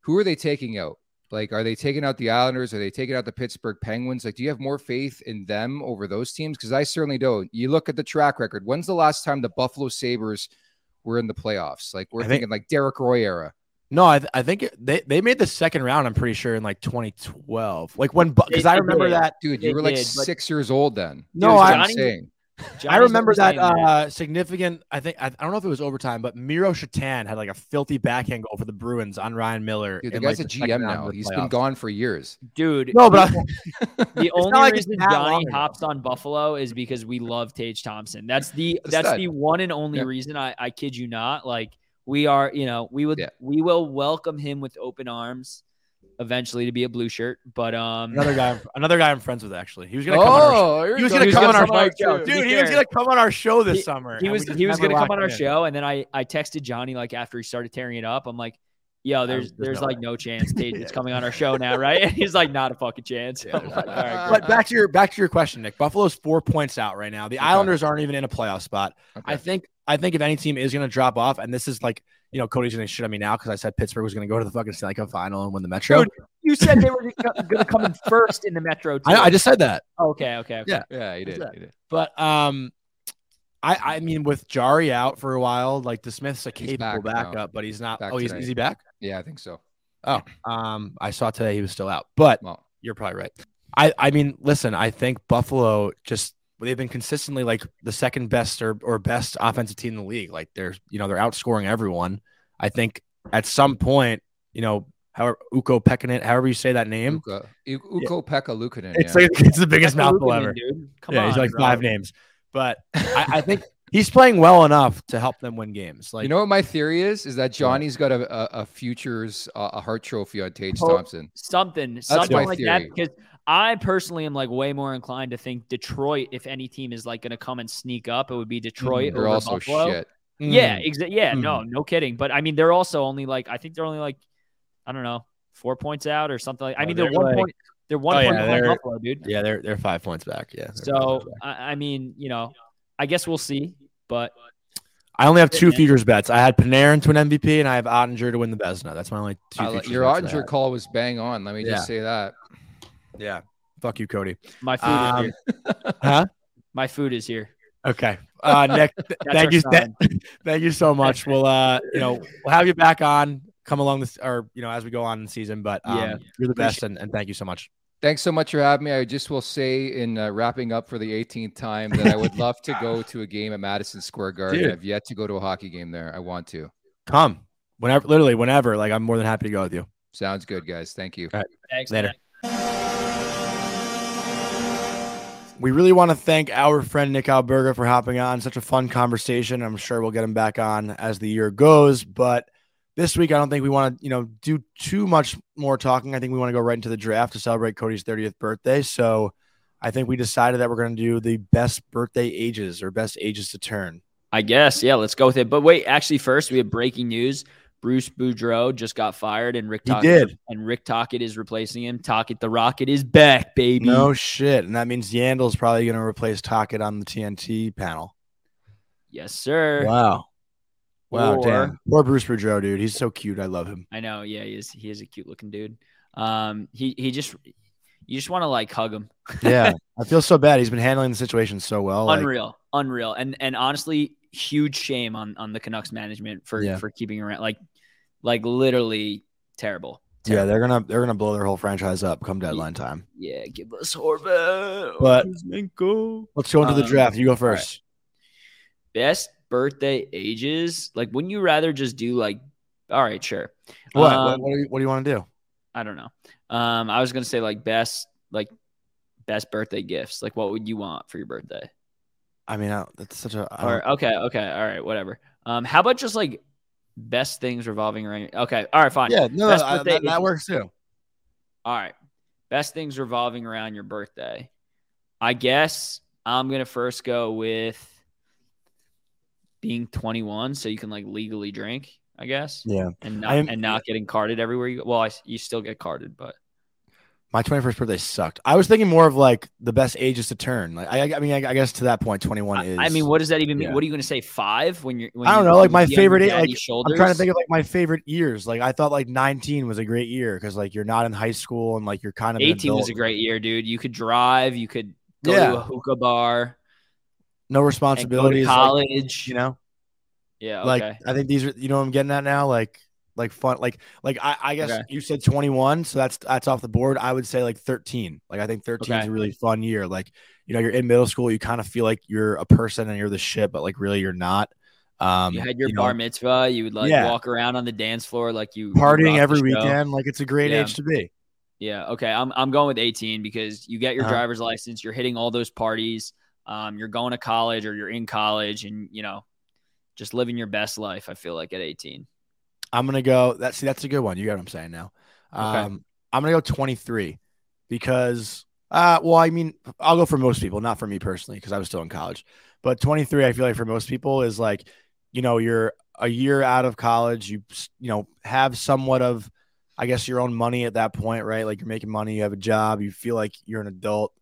Who are they taking out? Like, are they taking out the Islanders? Are they taking out the Pittsburgh Penguins? Like, do you have more faith in them over those teams? Because I certainly don't. You look at the track record. When's the last time the Buffalo Sabres were in the playoffs? Like, we're think- thinking like Derek Roy era. No, I, th- I think it, they, they made the second round. I'm pretty sure in like 2012. Like when because I remember did. that. Dude, They you were like did, but- six years old then. No, I- I'm Johnny- saying. I remember that uh, significant. I think I, I don't know if it was overtime, but Miro Satan had like a filthy backhand goal for the Bruins on Ryan Miller. Dude, the in, guy's like, a the GM now. of the He's been gone for years. dude. No, but I, The only like reason Johnny hops on Buffalo is because we love Tage Thompson. That's the that's stud. the one and only Yeah. reason. I, I kid you not. Like we are, you know, we would Yeah. we will welcome him with open arms eventually to be a blue shirt. But um, another guy, another guy I'm friends with actually. He was gonna come on our show. He was gonna go. come on our come on our show, show, dude. be He was gonna come on our show this He- summer. he was he was gonna come on our in. show, and then I I texted Johnny like after he started tearing it up. I'm like, yo, there's there's there's no like way. no chance Tage is coming on our show now, right? And he's like, not a fucking chance. Yeah, like, all right, But back to your back to your question, Nick. Buffalo's four points out right now. The Islanders aren't even in a playoff spot. Okay. I think I think if any team is going to drop off, and this is like you know Cody's going to shit on me now because I said Pittsburgh was going to go to the fucking Stanley Cup final and win the Metro. Dude, you said they were going to come in first in the Metro. I. I just said that, okay, okay, okay. Yeah. yeah, he did. that? He did. but um, I I mean with Jarry out for a while, like DeSmith's a He's capable back now. backup, but he's not. Back oh, he's today. is he back? Yeah, I think so. Oh, um, I saw today he was still out, but Well, you're probably right. I I mean, listen, I think Buffalo just they've been consistently like the second best or, or best offensive team in the league. Like they're you know they're outscoring everyone. I think at some point, you know, however Uko Pekkanen, however you say that name, Uka, U- Ukko-Pekka Luukkonen. it's yeah. like it's the biggest That's mouthful Luukkonen, ever. dude. Come yeah, on, he's like bro. five names, but I, I think he's playing well enough to help them win games. Like you know what my theory is? Is that Johnny's got a, a, a futures uh, a Hart Trophy on Tage Thompson. something, something my like that. theory. Because I personally am like way more inclined to think Detroit, if any team is like going to come and sneak up, it would be Detroit. They're over also Buffalo. shit. Yeah, mm, exactly. Yeah, no, no kidding. But I mean, they're also only like I think they're only like I don't know four points out or something like. I mean, they're, they're one like- point. They're one Oh, point yeah, behind they're- Buffalo, dude. yeah, they're they're five points back. Yeah. So back. I, I mean, you know, I guess we'll see. But I only have two Yeah. futures bets. I had Panarin to an MVP, and I have Oettinger to win the Vezina. That's my only two. I your bets Oettinger call was bang on. Let me Yeah. just say that. Yeah. Fuck you, Cody. my food Um, is here. Huh? My food is here. Okay. Uh, Nick, thank you. sign. Thank you so much. We'll, uh, you know, we'll have you back on. Come along this, or you know, as we go on in the season. But um, Yeah. you're the best, and, and thank you so much. Thanks so much for having me. I just will say, in uh, wrapping up for the 18th time, that I would love to go to a game at Madison Square Garden. Dude. I've yet to go to a hockey game there. I want to. Come whenever, literally whenever. Like I'm more than happy to go with you. Sounds good, guys. Thank you. Thanks, Later. We really want to thank our friend Nick Alberga for hopping on. Such a fun conversation. I'm sure we'll get him back on as the year goes. But this week, I don't think we want to, you know, do too much more talking. I think we want to go right into the draft to celebrate Cody's 30th birthday. So I think we decided that we're going to do the best birthday ages or best ages to turn. I guess. Yeah, let's go with it. But wait, actually, first we have breaking news. Bruce Boudreau just got fired, and Rick He did. and Rick Tocchet is replacing him. Tocchet the Rocket is back, baby. No shit. And that means Yandle's probably going to replace Tocchet on the TNT panel. Yes, sir. Wow. Wow, Or- damn. Poor Bruce Boudreau, dude. He's so cute. I love him. I know. Yeah, he is. He is a cute looking dude. Um, he he just you just want to like hug him. Yeah. I feel so bad. He's been handling the situation so well. like- unreal, unreal, and and honestly, huge shame on on the Canucks management for Yeah. for keeping around like like literally terrible. yeah, they're gonna they're gonna blow their whole franchise up come deadline time. Yeah, give us Horvat. But- Let's go into the Um, draft. You go right. first. best birthday ages. Like, wouldn't you rather just do like, all right, sure. What? Um, what, do you, what do you want to do? I don't know. Um, I was gonna say like best like best birthday gifts. Like, what would you want for your birthday? I mean, I, that's such a. Or okay, okay, all right, whatever. Um, how about just like best things revolving around? Okay, all right, fine. yeah, no, I- birthday that, that works too. All right. Best things revolving around your birthday. I guess I'm going to first go with being 21 so you can like legally drink, I guess. Yeah, And not I am- and not getting carded everywhere you go. Well, I, you still get carded, but my 21st birthday sucked. I was thinking more of like the best ages to turn. Like, I, I mean, I, I guess to that point, 21 I, is. I mean, what does that even mean? yeah. What are you going to say 5 when you're when I don't know, like my favorite age- like, shoulders? I'm trying to think of like my favorite years. Like I thought like 19 was a great year because like you're not in high school and like you're kind of an 18 was a great year, dude. You could drive, you could go Yeah. to a hookah bar, no and go to responsibilities. like, college. you know, yeah, like. I think these are you know what I'm getting at now. Like like fun. Like like I, I guess Okay. you said 21, so that's that's off the board. I would say like 13. Like I think 13 is a really fun year. Like you know you're in middle school, you kind of feel like you're a person and you're the shit, but like really you're not. Um, you had your you know, bar mitzvah. You would like Yeah. walk around on the dance floor like you partying every weekend. Like it's a great Yeah. age to be. Yeah. Okay. I'm I'm going with 18 because you get your Uh-huh. driver's license. You're hitting all those parties. Um, you're going to college or you're in college, and you know, just living your best life. I feel like at 18. I'm gonna go. That's see, that's a good one. You get what I'm saying now. Okay. Um, I'm gonna go 23 because, uh, well, I mean, I'll go for most people, not for me personally, because I was still in college. But 23, I feel like for most people is like, you know, you're a year out of college. You you know have somewhat of, I guess, your own money at that point, right? Like you're making money, you have a job, you feel like you're an adult,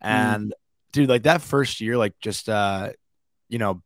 and dude, like that first year, like just uh, you know,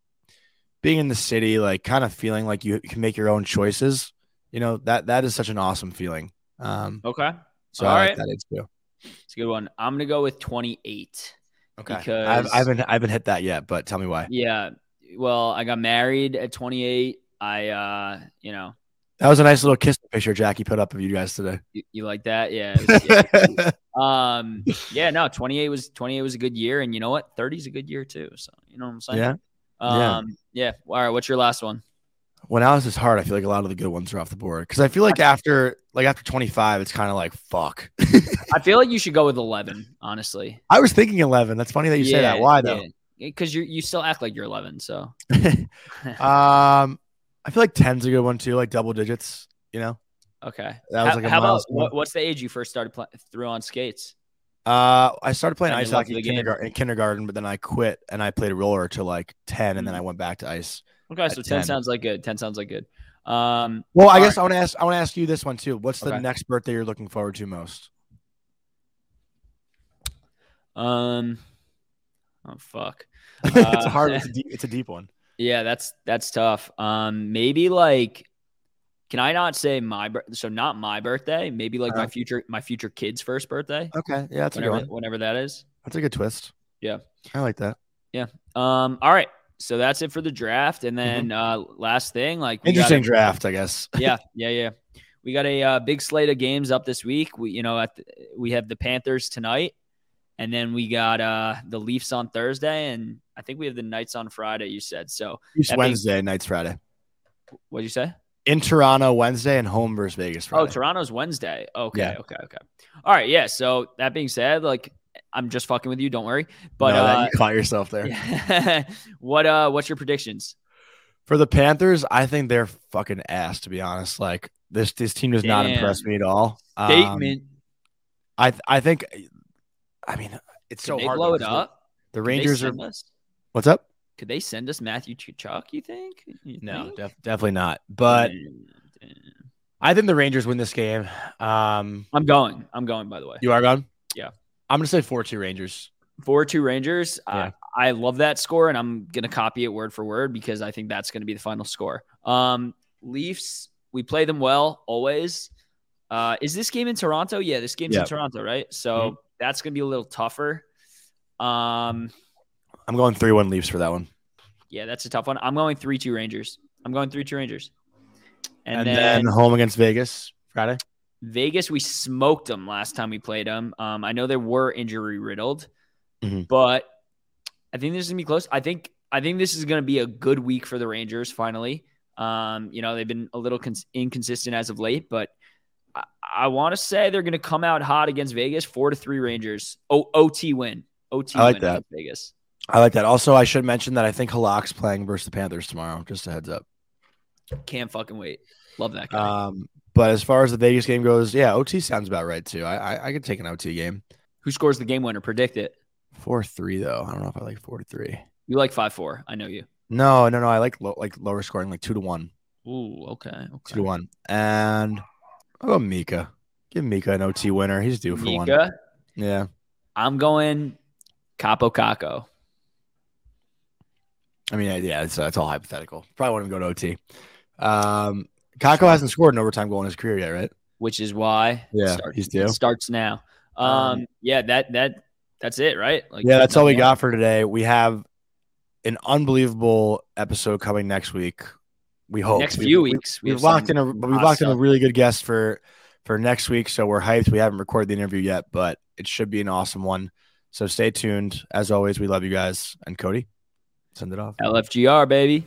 being in the city, like kind of feeling like you can make your own choices. You know that that is such an awesome feeling. Um, Okay. so All I like right. that age too. It's a good one. I'm gonna go with 28. Okay, Because- I've, I haven't I haven't hit that yet, but tell me why. Yeah. Well, I got married at 28. I, uh, you know, That was a nice little kiss picture Jackie put up of you guys today. you, you like that? Yeah. was- yeah. um. Yeah. No. 28 was 28 was a good year, and you know what? 30 is a good year too. So you know what I'm saying? yeah. yeah. Um. Yeah. All right. What's your last one? When Alice is hard, I feel like a lot of the good ones are off the board because I feel like after like after 25, it's kind of like fuck. I feel like you should go with 11. Honestly. I was thinking 11. That's funny that you say that. Why though? Because you you still act like you're 11. So. um, I feel like 10's a good one too, like double digits. You know, okay. that was how like a how about what, what's the age you first started playing through on skates? Uh, I started playing And ice hockey in kindergarten, in kindergarten, but then I quit and I played roller to like 10, and then. I went back to ice. Okay, so 10, 10. sounds like good. 10 sounds like good. Um, Well, I guess I want to ask. I want to ask you this one too. What's the Okay. next birthday you're looking forward to most? um, oh fuck. it's Uh, a hard. It's a deep. It's a deep one. Yeah, that's that's tough. Um, maybe like, can I not say my so not my birthday? Maybe like my Uh-huh. future my future kid's first birthday, Okay, yeah, that's a whenever whenever that is. That's a good twist. Yeah. I like that. Yeah. Um, all right, so that's it for the draft, and then uh, last thing, like Mm-hmm. Interesting gotta- draft, I guess. yeah, yeah, yeah. we got a uh, big slate of games up this week. We you know at the, we have the Panthers tonight, and then we got uh the Leafs on Thursday, and I think we have the Knights on Friday. You said so. It's being- Wednesday, nights Friday. What'd you say? In Toronto, Wednesday, and home versus Vegas Oh, Toronto's Wednesday. Okay, Yeah. okay, okay. All right, yeah. So that being said, like I'm just fucking with you. Don't worry. But No, uh, you caught yourself there. what uh, what's your predictions? For the Panthers, I think they're fucking ass. To be honest, like this this team does not impress me at all. Um, Statement. I I think. I mean, it's Could so they hard. blow it up? The Rangers are. us- What's up? Could they send us Matthew Tkachuk? You think? You No, think? def- definitely not. But Damn, damn. I think the Rangers win this game. Um, I'm going. I'm going. By the way, you are gone. Yeah. I'm gonna say four two Rangers. four two Rangers. Yeah. I, I love that score, and I'm gonna copy it word for word because I think that's gonna be the final score. Um, Leafs. We play them well always. Uh, is this game in Toronto? Yeah, this game's Yeah. in Toronto, right? So Mhm. That's gonna be a little tougher. Um, I'm going three one Leafs for that one. yeah, that's a tough one. I'm going three two Rangers. I'm going three two Rangers. And, And, then, then, home against Vegas Friday. Vegas, we smoked them last time we played them. Um, I know they were injury riddled, Mhm. but I think this is gonna be close. I think I think this is gonna be a good week for the Rangers. Finally, um, you know they've been a little cons- inconsistent as of late, but I, I want to say they're gonna come out hot against Vegas, four to three Rangers. O- OT win. OT I like win that. against Vegas. I like that. Also, I should mention that I think Halak's playing versus the Panthers tomorrow. Just a heads up. Can't fucking wait. Love that guy. Um, but as far as the Vegas game goes, yeah, OT sounds about right too. I I, I could take an OT game. Who scores the game winner? Predict it. Four three though. I don't know if I like four to three. You like five four. I know you. No, no, no. I like low, like lower scoring, like two to one, Ooh, okay, Two to one, And I'll go Mika. Give Mika an OT winner. He's due for one. Mika, Yeah. I'm going Kaapo Kakko. I mean, yeah, it's, uh, it's all hypothetical. Probably won't even go to OT. Um, Kakko hasn't scored an overtime goal in his career yet, right? which is why Yeah, starts, he's due. starts now. Um, Um, yeah, that that that's it, right? Like Yeah, that's all we got for today. We have an unbelievable episode coming next week. We hope Next few we- weeks, we We've locked in a we've locked in a really good guest for for next week, so we're hyped. We haven't recorded the interview yet, but it should be an awesome one. So stay tuned. As always, we love you guys. And Cody, send it off. LFGR, baby.